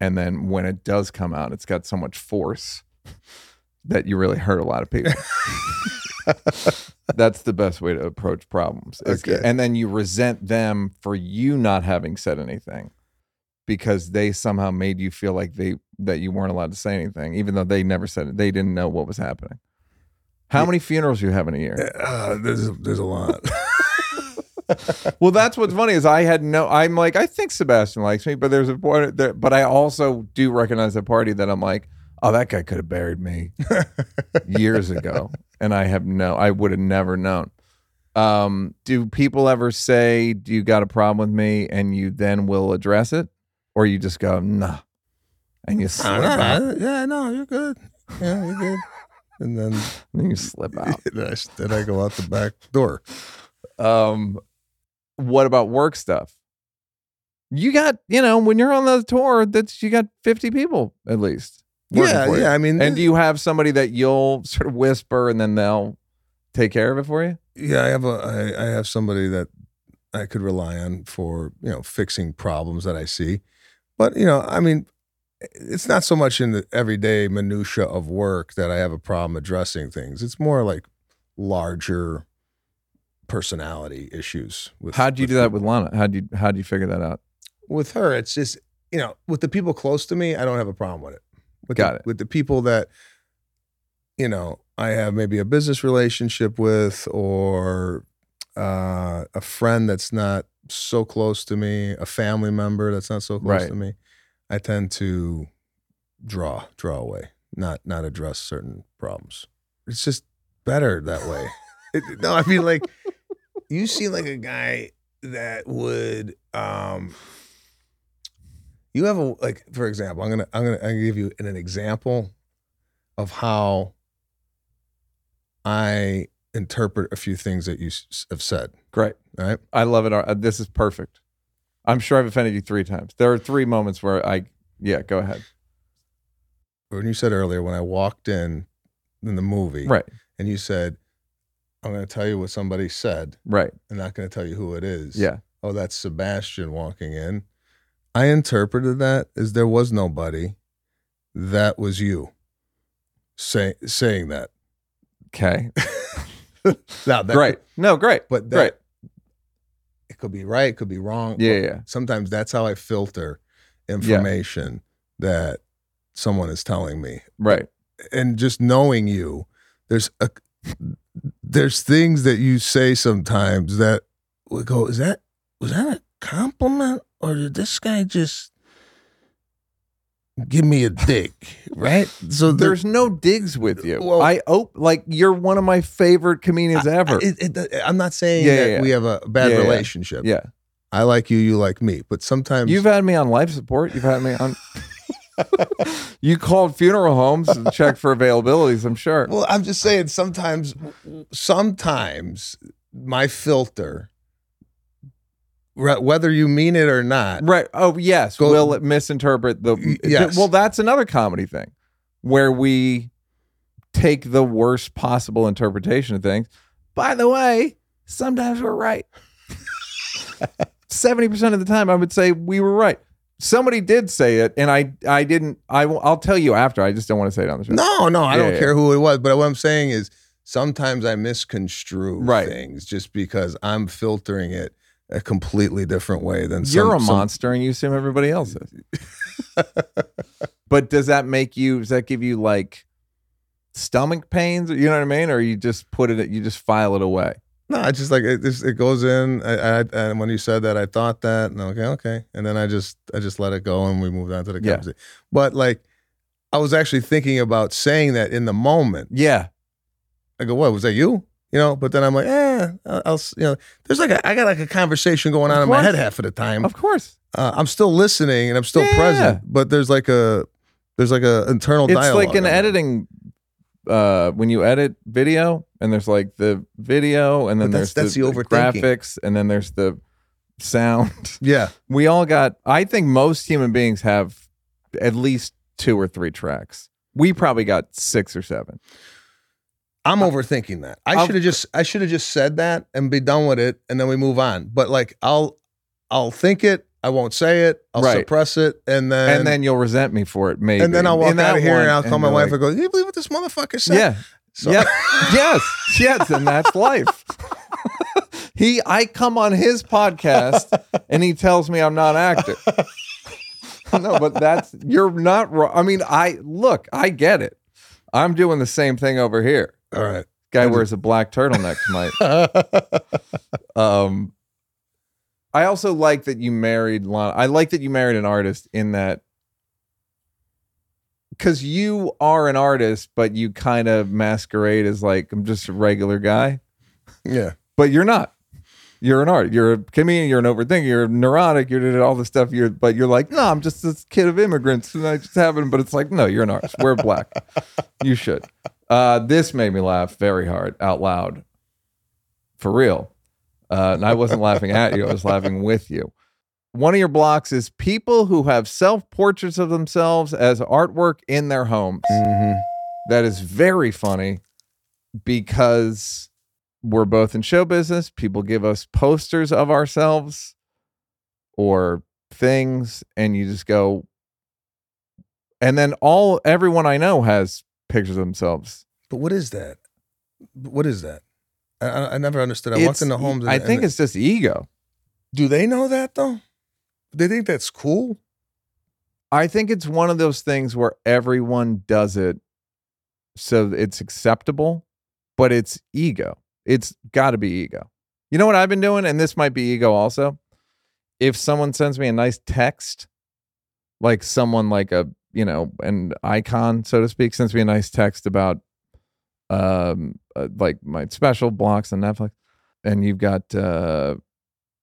And then when it does come out, it's got so much force that you really hurt a lot of people. That's the best way to approach problems. is- Okay. And then you resent them for you not having said anything because they somehow made you feel like they that you weren't allowed to say anything, even though they never said it. They didn't know what was happening. How many funerals do you have in a year? Uh, there's a, there's a lot. well, that's what's funny is I had no. I'm like I think Sebastian likes me, but there's a point there. But I also do recognize that party that I'm like, oh, that guy could have buried me years ago, and I have no. I would have never known. Um, do people ever say, "Do you got a problem with me?" and you then will address it, or you just go, "Nah," and you slip out. yeah, no, you're good. Yeah, you're good. And then, And you slip out. then, I, then I go out the back door. Um, what about work stuff? You got, you know, when you're on the tour, that's you got 50 people at least. Yeah, yeah. I mean, And do you have somebody that you'll sort of whisper and then they'll take care of it for you? yeah, I have a I, I have somebody that I could rely on for you know fixing problems that I see, but you know, I mean, it's not so much in the everyday minutia of work that I have a problem addressing things. It's more like larger personality issues. With How'd you do that people. with Lana? How'd you how'd you figure that out? with her, it's just you know, with the people close to me, I don't have a problem with it. With Got the, it. With the people that, you know, I have maybe a business relationship with, or uh, a friend that's not so close to me, a family member that's not so close Right. to me, I tend to draw draw away, not not address certain problems. It's just better that way. It- no, I mean like you seem like a guy that would um you have a like for example i'm gonna i'm gonna, I'm gonna give you an, an example of how i interpret a few things that you s- have said Great. all right I love it. This is perfect. I'm sure I've offended you three times. There are three moments where I, yeah, go ahead. when you said earlier when i walked in in the movie Right, and you said i'm gonna tell you what somebody said right. i'm not gonna tell you who it is Yeah. oh that's sebastian walking in i interpreted that as there was nobody that was you say, saying that Okay. now that great. No, great. but that Great. It could be right, it could be wrong. Yeah, yeah. Sometimes that's how I filter information that someone is telling me. Right. And just knowing you, there's a there's things that you say sometimes that we go, is that was that a compliment or did this guy just give me a dig? right? So there- There's no digs with you. Well- I hope like you're one of my favorite comedians ever. I, it, it, I'm not saying Yeah, that yeah, we have a bad Yeah, relationship. yeah. I like you, you like me. But sometimes You've had me on life support. You've had me on. you called funeral homes and checked for availabilities. I'm sure. Well, I'm just saying sometimes sometimes my filter whether you mean it or not. Right. Oh, yes. Go- will it misinterpret the? Yes. Well, that's another comedy thing where we take the worst possible interpretation of things. By the way, sometimes we're right. 70% of the time, I would say we were right. Somebody did say it, and I, I didn't. I, I'll tell you after. I just don't want to say it on the show. No, no, I Yeah, don't yeah. care who it was, but what I'm saying is sometimes I misconstrue Right. things just because I'm filtering it a completely different way than You're a some- monster, and you assume everybody else is. but does that make you? Does that give you like stomach pains? You know what I mean? Or you just put it? You just file it away? No, I just like it. Just, it goes in, I, I, and when you said that, I thought that, and I'm okay, okay, and then I just, I just let it go, and we moved on to the Yeah. conversation. But like, I was actually thinking about saying that in the moment. Yeah. I go, "What was that you?" You know, but then I'm like, "Eh, I'll, I'll you know." There's like a, I got like a conversation going on in my head half of the time. Of course. Uh, I'm still listening and I'm still Yeah. present, but there's like a, there's like a internal It's like an editing. Uh, when you edit video, and there's like the video, and then that's- there's that's the overthinking. graphics, and then there's the sound. Yeah, we all got. I think most human beings have at least two or three tracks. We probably got six or seven. I'm uh, overthinking that. I should have just, I should have just said that and be done with it, and then we move on. But like, I'll, I'll think it, I won't say it. I'll Right. suppress it, and then and then you'll resent me for it, maybe. and then I'll In walk that out of here one, and I'll call my wife like, and go, "You believe what this motherfucker said?" Yeah. So- Yep. yes. Yes. And that's life. he, I come on his podcast and he tells me I'm not acting. no, but that's, you're not wrong. I mean, I, look, I get it. I'm doing the same thing over here. All right. Guy I wears a black turtleneck tonight. Um, I also like that you married Lana. I like that you married an artist in that because you are an artist, but you kind of masquerade as like I'm just a regular guy, yeah. but you're not. You're an art. You're a comedian. You're an overthinker. You're neurotic. You're all this stuff. You're, but you're like, no, I'm just this kid of immigrants, and I just happen. But it's like, no, you're an artist. We're black. you should. Uh, this made me laugh very hard out loud, for real. Uh, and I wasn't laughing at you. I was laughing with you. One of your blocks is people who have self portraits of themselves as artwork in their homes. Mhm. That is very funny because we're both in show business. People give us posters of ourselves or things, and you just go. And then all everyone I know has pictures of themselves. But what is that? What is that? I, I, never understood. I It's- walked into homes. And, I think it's just ego. Do they know that though? They think that's cool. I think it's one of those things where everyone does it so it's acceptable, but it's ego. It's got to be ego. You know what I've been doing? And this might be ego also. If someone sends me a nice text, like someone like a, you know, an icon, so to speak, sends me a nice text about um uh, like my special blocks on Netflix and you've got uh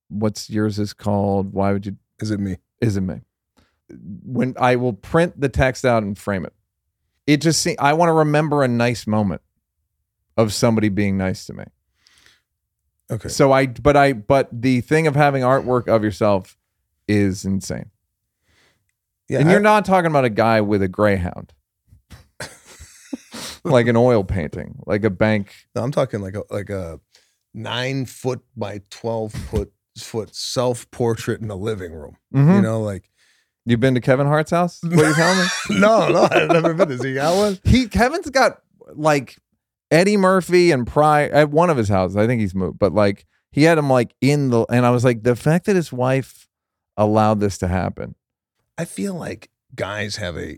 what's yours is called why would you Is it me? is it me? When I will print the text out and frame it, it just see I want to remember a nice moment of somebody being nice to me. Okay. So I, but I, but the thing of having artwork of yourself is insane. Yeah. and I- you're not talking about a guy with a greyhound, like an oil painting, like a bank. No, I'm talking like a like a nine foot by twelve foot foot self portrait in the living room. Mhm. You know, like You've been to Kevin Hart's house? What are you telling me? no, no, I've never been. Has he got one? He Kevin's got like Eddie Murphy and Pryor one of his houses. I think he's moved, but like he had him like in the and I was like the fact that his wife allowed this to happen. I feel like guys have a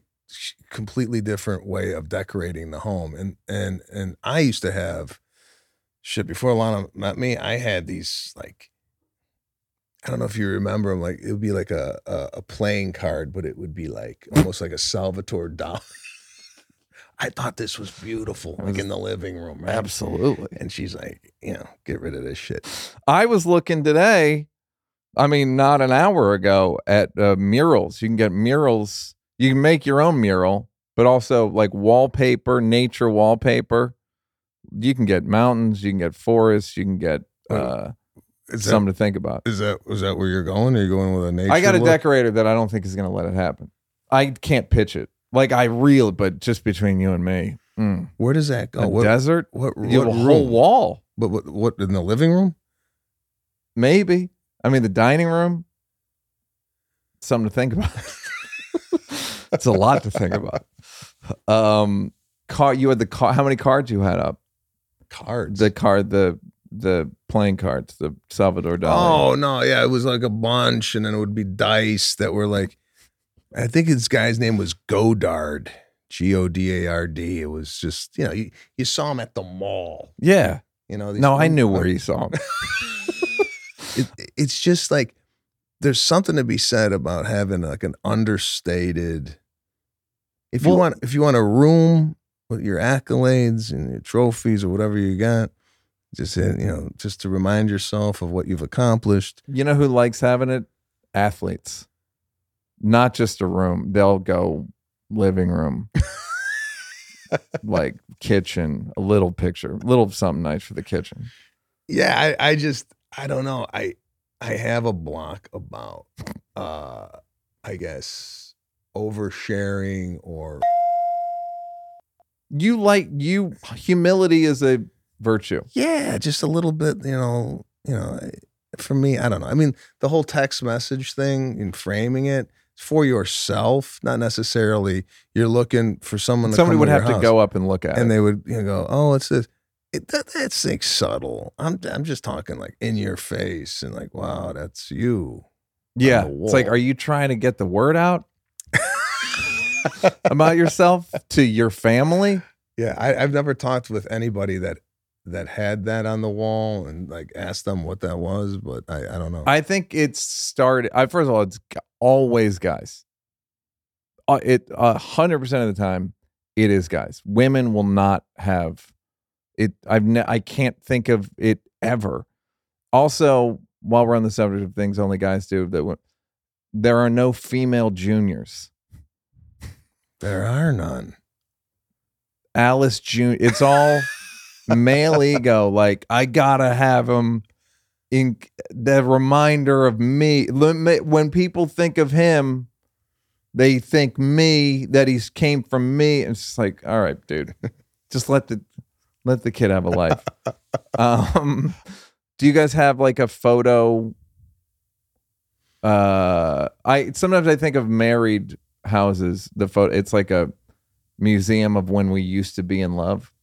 completely different way of decorating the home, and and and I used to have shit before Lana met me. I had these like. I don't know if you remember them. Like it would be like a, a a playing card, but it would be like almost like a Salvador Dali. I thought this was beautiful, like in the living room, right? Absolutely. And she's like, you know, get rid of this shit. I was looking today, I mean not an hour ago at uh, murals. You can get murals. You can make your own mural, but also like wallpaper, nature wallpaper. You can get mountains, you can get forests, you can get uh Is that, something to think about. is that is that where you're going? Are you going with a nature? I got a look? decorator that I don't think is going to let it happen. I can't pitch it. Like I reel but just between you and me, mm. Where does that go? a what, desert. what, You have what a whole wall, But what, what in the living room? maybe. I mean, the dining room. Something to think about. it's a lot to think about. Um, car. You had the car. How many cards you had up? Cards. The card. The the playing cards. The Salvador Dali. oh no, yeah, it was like a bunch, and then it would be dice that were like, I think this guy's name was Godard, G O D A R D. It was just you know you, you saw him at the mall. yeah. You know, these No, I knew where you saw him. it, it's just like there's something to be said about having like an understated if you Well- want if you want a room with your accolades and your trophies or whatever you got just you know just to remind yourself of what you've accomplished You know who likes having it? Athletes. Not just a room. They'll go living room, like kitchen, a little picture, little something nice for the kitchen. yeah I, I just i don't know i i have a block about uh i guess oversharing or You like you humility is a virtue. yeah just a little bit you know you know for me, I don't know. I mean, the whole text message thing and framing it for yourself, not necessarily you're looking for someone. To Somebody come would to have to go up and look at and it. And they would you know, go, "Oh, it's this." It, that, that's like subtle. I'm I'm just talking like in your face and like, wow, that's you. yeah, it's like, are you trying to get the word out about yourself to your family? Yeah, I, I've never talked with anybody that that had that on the wall and like asked them what that was, but I, I don't know. I think it's started. I first of all, it's always guys. Uh, it a hundred percent of the time, it is guys. Women will not have it. I've ne- I can't think of it ever. Also, while we're on the subject of things only guys do, that there are no female juniors. there are none. Alice June. It's all male ego. Like I gotta have him in the reminder of me. When people think of him, they think me that he's came from me. And it's just like, all right, dude, just let the let the kid have a life. um, do you guys have like a photo? Uh, I sometimes I think of married houses. The photo, it's like a museum of when we used to be in love.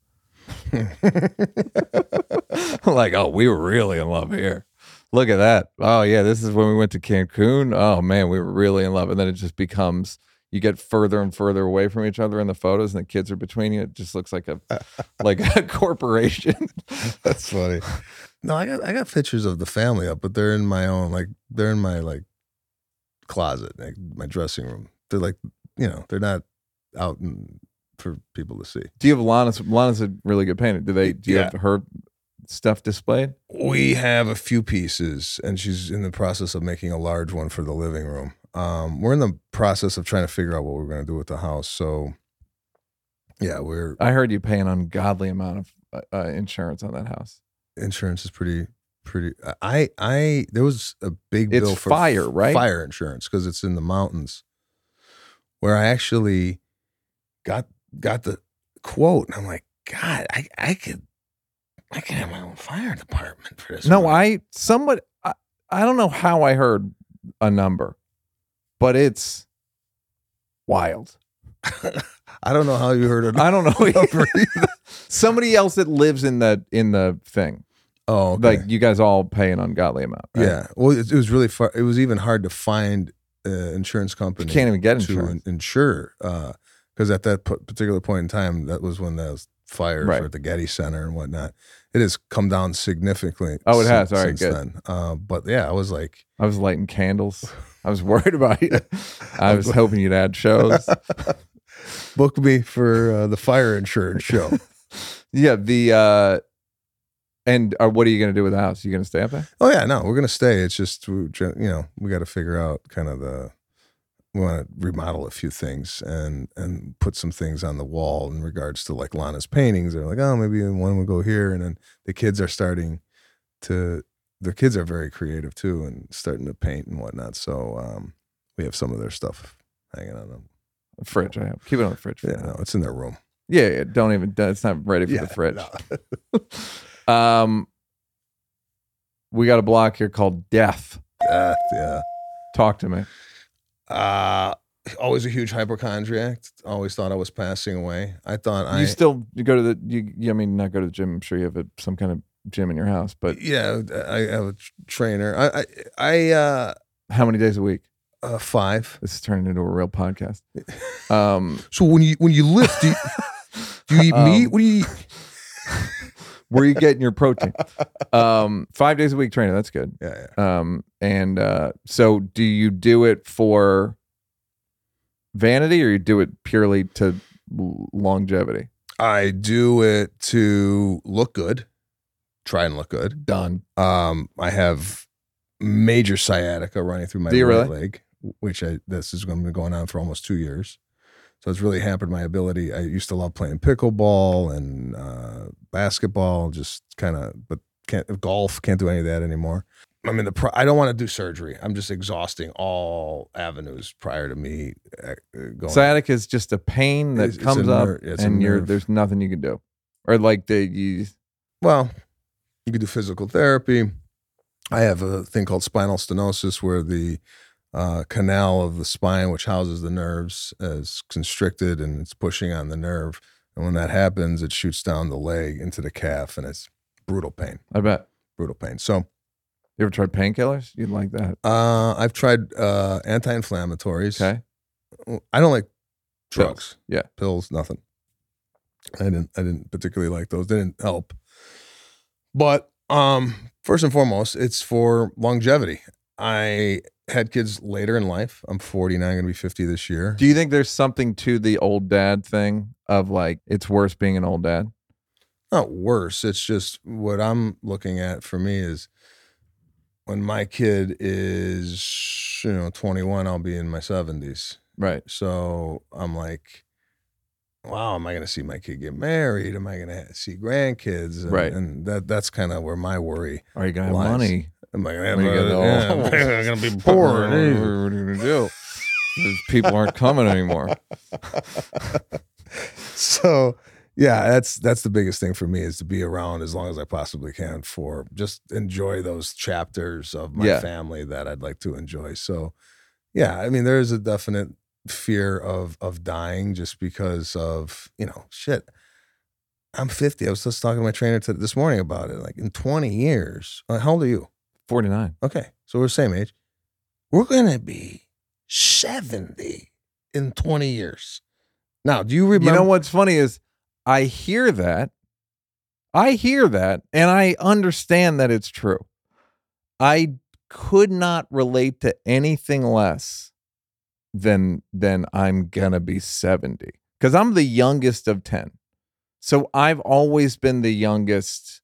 like, oh, we were really in love here. Look at that. Oh, yeah, this is when we went to Cancun. Oh, man, we were really in love. And then it just becomes you get further and further away from each other in the photos, and the kids are between you. It just looks like a like a corporation. That's funny. No, I got I got pictures of the family up, but they're in my own like they're in my like closet, like my dressing room. They're like you know they're not out in, for people to see. Do you have Lana's? Lana's a really good painter. Do they? Do you Yeah. have her stuff displayed? We have a few pieces, and she's in the process of making a large one for the living room. Um, we're in the process of trying to figure out what we're going to do with the house. So, yeah, we're I heard you pay an ungodly amount of uh, uh, insurance on that house. insurance is pretty pretty. I I there was a big It's bill for fire, right? Fire insurance because it's in the mountains, where I actually got got the quote, and I'm like, God, I I could I could have my own fire department for this. No, one." I somewhat I, I don't know how I heard a number, but it's wild. I don't know how you heard it. I don't know. Number Somebody else that lives in the in the thing. oh, okay. Like you guys all pay an ungodly amount. Right? yeah. Well, it, it was really far. It was even hard to find uh, insurance company. You can't even get insurance. in- insure because at that p- particular point in time, that was when those fires Right. at the Getty Center and whatnot. It has come down significantly. Oh, it has? All right, since good. then. Uh, but yeah, I was like, I was lighting candles. I was worried about you. I was hoping you'd add shows. book me for uh, the fire insurance show. Yeah, the uh and uh, what are you going to do with the house? You going to stay up there? oh yeah, no, we're gonna stay. It's just you know we got to figure out kind of the want to remodel a few things and and put some things on the wall in regards to like Lana's paintings. They're like, oh, maybe one will go here, and then the kids are starting to. The kids are very creative too, and starting to paint and whatnot. So um, we have some of their stuff hanging on them. Fridge. I have. Keep it on the fridge. For Yeah, no, it's in their room. Yeah, yeah. Don't even. It's not ready for Yeah, the fridge. no. Um, we got a block here called death. Death, yeah. Talk to me. Uh always a huge hypochondriac. Always thought I was passing away. I thought I you still you go to the you, you. I mean, not go to the gym. I'm sure you have a, some kind of gym in your house, but yeah, I have a trainer. I I, I uh, how many days a week? uh five. This is turning into a real podcast. Um, So when you when you lift, do you, do you eat Um, meat? What do you eat? where are you getting your protein? Um, five days a week training. That's good. Yeah, yeah. Um, and uh, so do you do it for vanity or you do it purely to longevity? I do it to look good. Try and look good. Done. Um, I have major sciatica running through my right really? leg, which I this is going to be going on for almost two years. So it's really hampered my ability. I used to love playing pickleball and uh, basketball, just kind of, but can't golf. Can't do any of that anymore. I'm in the. Pro- I don't want to do surgery. I'm just exhausting all avenues prior to me uh, going. Sciatica is just a pain that It's- it's comes up, ner- it's and you're there's nothing you can do, or like the you. Well, you could do physical therapy, I have a thing called spinal stenosis where the uh, canal of the spine, which houses the nerves, is constricted and it's pushing on the nerve. And when that happens, it shoots down the leg into the calf, and it's brutal pain. I bet. Brutal pain. So You ever tried painkillers? You'd like that. uh, I've tried uh, anti-inflammatories. Okay. I don't like Pills. drugs. Yeah. pills, nothing. I didn't. I didn't particularly like those. They didn't help. But um, first and foremost, it's for longevity. I had kids later in life. I'm 49, going to be 50 this year. Do you think there's something to the old dad thing of like it's worse being an old dad? Not worse. It's just what I'm looking at for me is when my kid is, you know, 21, I'll be in my 70s. Right. So I'm like, wow, am I going to see my kid get married? Am I going to see grandkids? And, Right. And that that's kind of where my worry. Are you gonna have money? Am I going to have? When you a- get yeah, going to be What poor? are you gonna do? People aren't coming anymore. so yeah, that's that's the biggest thing for me is to be around as long as I possibly can for just enjoy those chapters of my Yeah. family that I'd like to enjoy. So yeah, I mean there is a definite fear of of dying just because of, you know, shit. I'm 50. I was just talking to my trainer to, this morning about it. Like in 20 years, uh, how old are you? 49. Okay, so we're the same age. We're gonna be 70 in 20 years. Now, do you remember? You know what's funny is I hear that. I hear that and I understand that it's true. I could not relate to anything less than than I'm going to be 70 cuz I'm the youngest of 10. So I've always been the youngest.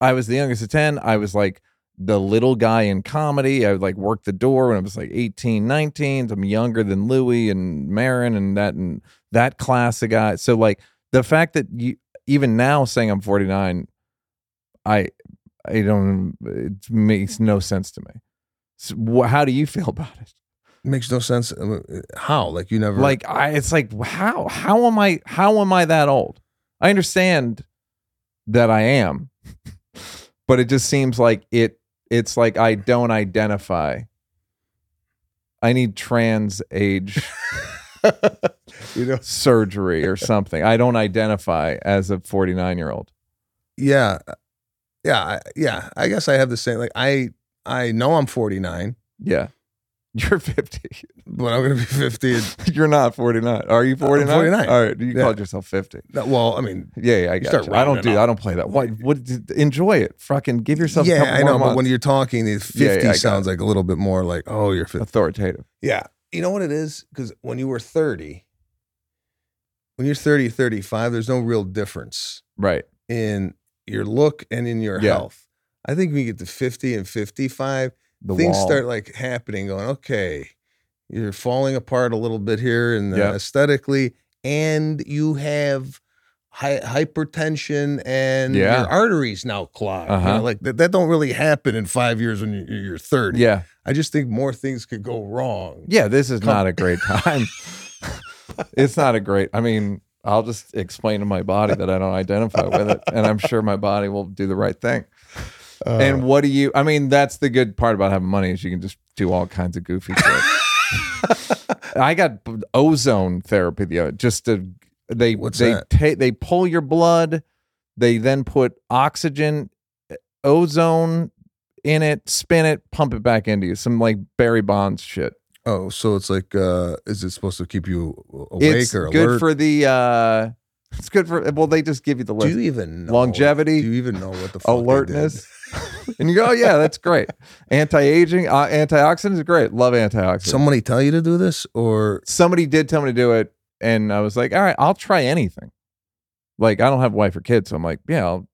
I was the youngest of 10. I was like the little guy in comedy. I would like work the door when I was like 18, 19. I'm younger than Louis and Maron and that and that class of guys. So like the fact that you even now saying I'm 49, I I don't it makes no sense to me. So how do you feel about it? makes no sense. Uh, How? Like you never Like I it's like how how am I how am I that old? I understand that I am. but it just seems like it it's like I don't identify. I need trans age you know. surgery or something. I don't identify as a 49 year old. Yeah, yeah, I- yeah. I guess I have the same. Like I, I know I'm 49, Yeah. You're 50. but I'm gonna be 50. You're not 49. Are you uh, 49? 49. All right. You Yeah. called yourself 50. well, I mean, Yeah, yeah, I got you. I don't do up. I don't play that. What what enjoy it. Fucking give yourself a yeah, I know. But when you're talking, 50 Yeah, yeah, sounds like a little bit more like, oh, you're 50. authoritative. Yeah. You know what it is? Because when you were 30, when you're 30, 35, there's no real difference Right. in your look and in your health. I think when you get to 50 and 55, The things wall. start like happening, going, okay, you're falling apart a little bit here and Yep. aesthetically, and you have hy- hypertension and Yeah. your arteries now clogged. You know, Uh-huh. like that, that don't really happen in five years when you- you're 30. Yeah. I just think more things could go wrong. Yeah, this is Come- not a great time. it's not a great. I mean, I'll just explain to my body that I don't identify with it, and I'm sure my body will do the right thing. Uh, and what do you? I mean, that's the good part about having money is you can just do all kinds of goofy shit. I got ozone therapy the other just to they What's they that? ta- they pull your blood, they then put oxygen, eh, ozone in it, spin it, pump it back into you. Some like Barry Bonds shit. oh, so it's like, uh, is it supposed to keep you awake it's or good for the uh it's good for well they just give you the list. do you even know, Longevity, Do you even know what the fuck they did? alertness and you go oh, yeah that's great. Anti-aging uh, antioxidants are great. Love antioxidants. Somebody tell you to do this, or? Somebody did tell me to do it and i was like all right i'll try anything. Like i don't have a wife or kids so i'm like yeah I'll,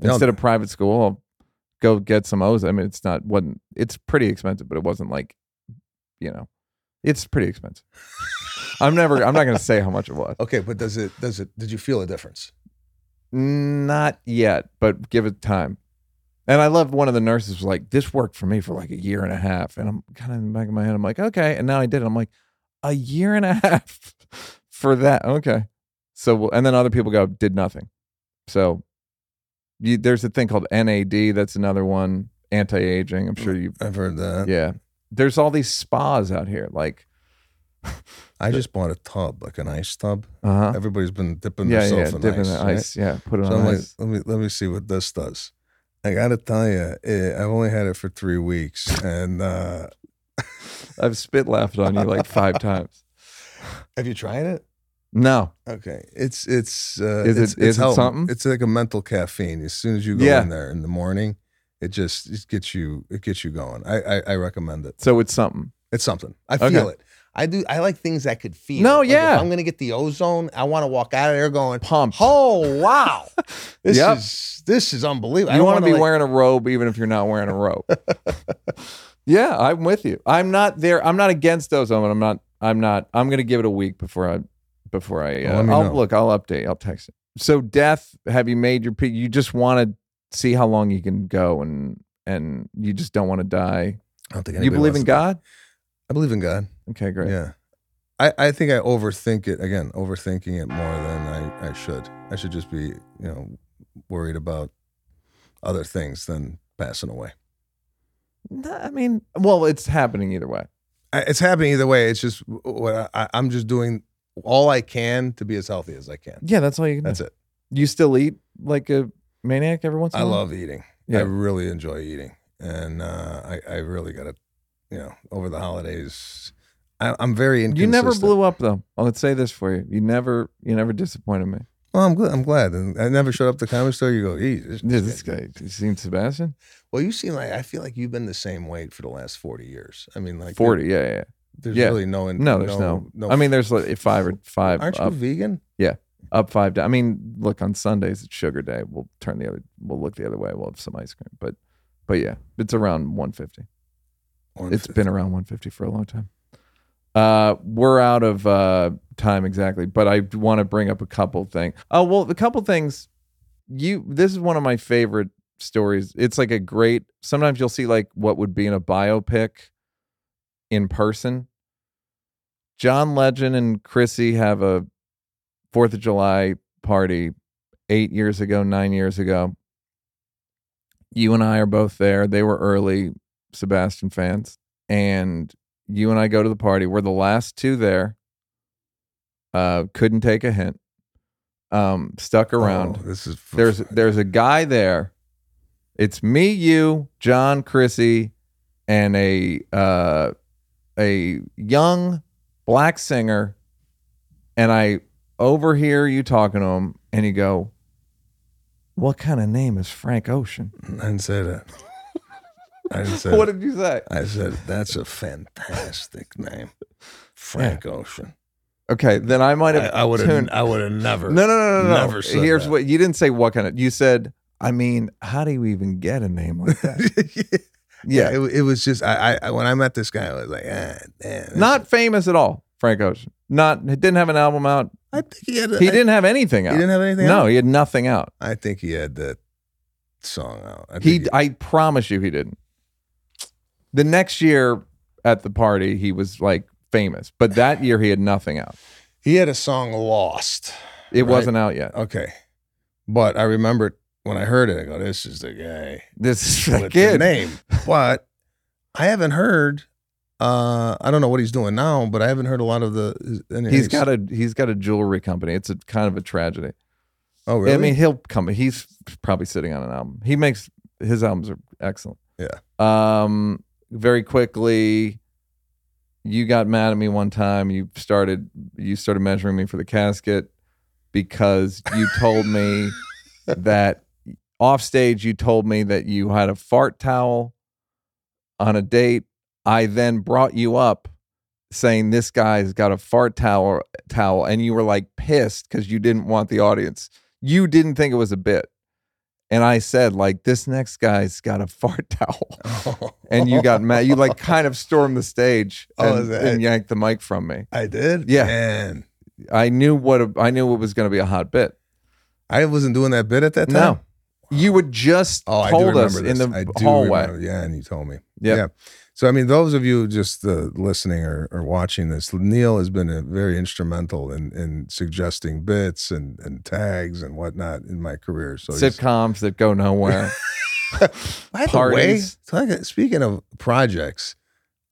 instead of private school i'll go get some ozone i mean it's not wasn't it's pretty expensive but it wasn't like you know it's pretty expensive i'm never i'm not going to say how much it was okay, but does it? Does it? Did you feel a difference? Not yet, but give it time. And I loved one of the nurses was like, this worked for me for like a year and a half. And I'm kind of in the back of my head, I'm like, okay. And now I did it. I'm like, a year and a half for that. Okay. So, and then other people go, did nothing. So you, there's a thing called NAD. That's another one. anti-aging. I'm sure mm, you've I've heard that. Yeah, there's all these spas out here. Like, I just bought a tub, like an ice tub. uh huh. Everybody's been dipping Yeah, themselves yeah, in dipping ice. the right? Yeah, put it So on I'm like, ice. let me let me see what this does. I gotta tell you, eh, I've only had it for three weeks, and uh, I've spit laughed on you like five times. have you tried it? No, Okay, it's it's uh, Is it- it's, is it's it something? It's like a mental caffeine. As soon as you go Yeah. in there in the morning, it just it gets you it gets you going. I I, I recommend it. so it's something. It's something. I Okay. feel it. I do. I like things I could feel. No, Like, yeah. I'm gonna get the ozone, I want to walk out of there going, Pumped. "Oh wow, this Yep. is this is unbelievable." You want to be like- wearing a robe even if you're not wearing a robe. yeah, I'm with you. I'm not there. I'm not against ozone. but I'm not. I'm not. I'm going to give it a week before I. Before I. Uh, I'll know. look. I'll update. I'll text it. So death. Have you made your? You just want to see how long you can go, and and you just don't want to die. I don't think You believe in God? I believe in God. Okay, great. Yeah. I, I think I overthink it again, overthinking it more than I, I should. I should just be, you know, worried about other things than passing away. No, I mean, well, it's happening either way. I, it's happening either way. It's just what I, I'm just doing all I can to be as healthy as I can. Yeah, that's all you can. That's do. it. You still eat like a maniac every once in a while. I love eating. Yeah. I really enjoy eating, and uh, I I really got to, you know, over the holidays. I, I'm very interested. You inconsistent. never blew up though. Let's say this for you. You never you never disappointed me. Well, I'm glad. I'm glad. And I never showed up at the comedy store. You go, "Eee, this, this guy, you seen Sebastian? Well, you seem like I feel like you've been the same weight for the last forty years. I mean, like 40, yeah, yeah. There's Yeah. really no, No, there's no, I mean, there's like five or five aren't you up, vegan? Yeah. Up five down. I mean, look, on Sundays it's sugar day. We'll turn the other, we'll look the other way. We'll have some ice cream. But, but yeah, it's around 150. It's been around 150 for a long time. Uh, we're out of uh, time exactly, but I want to bring up a couple things. Oh well, a couple things. You, this is one of my favorite stories. It's like a great. Sometimes you'll see like what would be in a biopic in person. John Legend and Chrissy have a Fourth of July party eight years ago, nine years ago. You and I are both there. They were early Sebastian fans. And you and I go to the party. We're the last two there. Uh, couldn't take a hint. Um, stuck around. Oh, this is There's there's a guy there. It's me, you, John, Chrissy, and a uh, a young black singer. And I overhear you talking to him, and you go, "What kind of name is Frank Ocean?" I didn't say that. I didn't what did you say? I said that's a fantastic name, Frank Ocean. Okay, then I might have. I would have. I would have never. No, no, no, no, no. Never said Here's that. what you didn't say. What kind of? You said. I mean, how do you even get a name like that? yeah, Yeah, it, it was just I, I. When I met this guy, I was like, ah, damn. this not is- famous at all. Frank Ocean. Not. He didn't have an album out. I think he had. a- He I- didn't have anything out. He didn't have anything. no, out? he had nothing out. I think he had that song out. I He. think I promise you, he didn't. The next year at the party, he was like famous, but that year he had nothing out. he had a song "Lost." It Right. wasn't out yet. Okay, but I remember when I heard it, I go, "This is the guy This is the kid. name." But I haven't heard. Uh, I don't know what he's doing now, but I haven't heard a lot of the. any- He's got a he's got a jewelry company. It's a kind of a tragedy. Oh, really? I mean, he'll come. He's probably sitting on an album. He makes his albums are excellent. Yeah. Um. Very quickly, you got mad at me one time. You started you started measuring me for the casket because you told me that off stage you told me that you had a fart towel on a date. I then brought you up saying this guy's got a fart towel towel and you were like pissed because you didn't want the audience you didn't think it was a bit and i said like this next guy's got a fart towel and you got mad you like kind of stormed the stage Oh, and, that- and yanked the mic from me I did. Yeah. Man, i knew what a, i knew it was going to be a hot bit I wasn't doing that bit at that time. no you would just Oh, I do told us in the I do hallway remember- Yeah, and you told me. Yep. Yeah. So I mean, those of you just uh, listening or, or watching this, Neal has been a very instrumental in, in suggesting bits and, and tags and whatnot in my career. So sitcoms that go nowhere By the way, Parties. speaking of projects,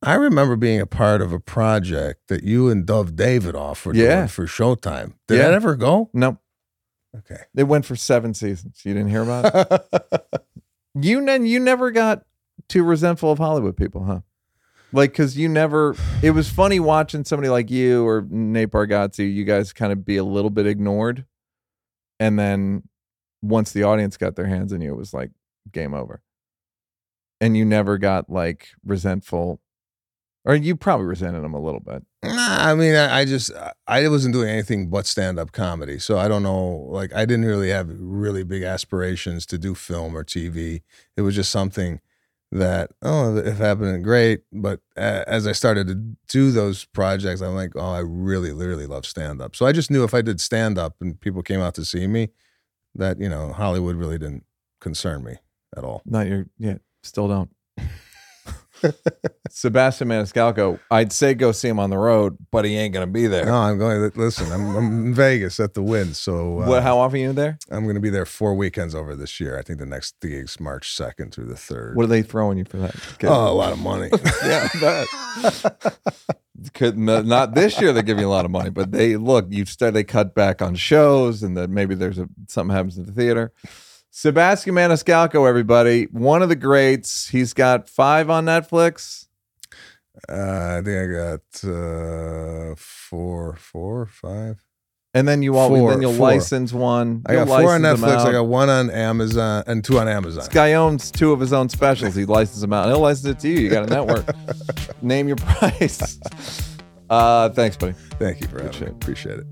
I remember being a part of a project that you and Dov Davidoff were Yeah. doing for Showtime. Did Yeah. that ever go? Nope. Okay. It went for seven seasons. You didn't hear about it? you you never got too resentful of Hollywood people, huh? Like, because you never. It was funny watching somebody like you or Nate Bargatze. You guys kind of be a little bit ignored, and then once the audience got their hands on you, it was like game over. And you never got like resentful, or you probably resented them a little bit. Nah, I mean, I, I just I wasn't doing anything but stand up comedy, so I don't know. Like, I didn't really have really big aspirations to do film or TV. It was just something that oh, if happened, great. But as I started to do those projects, I'm like, oh, I really, literally love stand up. So I just knew if I did stand up and people came out to see me, that you know Hollywood really didn't concern me at all. Not your yeah, still don't. Sebastian Maniscalco, I'd say go see him on the road, but he ain't gonna be there. No, I'm going. To, Listen, I'm, I'm in Vegas at the Wynn, so uh, What? How often are you there? I'm going to be there four weekends over this year. I think the next gig's March 2nd through the 3rd. What are they throwing you for that? Okay. Oh, a lot of money. yeah. Could not this year. They give you a lot of money, but they look. You said they cut back on shows, and that maybe there's a something happens in the theater. Sebastian Maniscalco, everybody, one of the greats. He's got five on Netflix. Uh, I think I got uh, four, four, five. And then you always Four, then you'll four. license one. I got four on Netflix. I got one on Amazon and two on Amazon. This guy owns two of his own specials. He licenses them out. He'll license it to you. You got a network. Name your price. Uh, thanks, buddy. Thank you for having me. Appreciate it.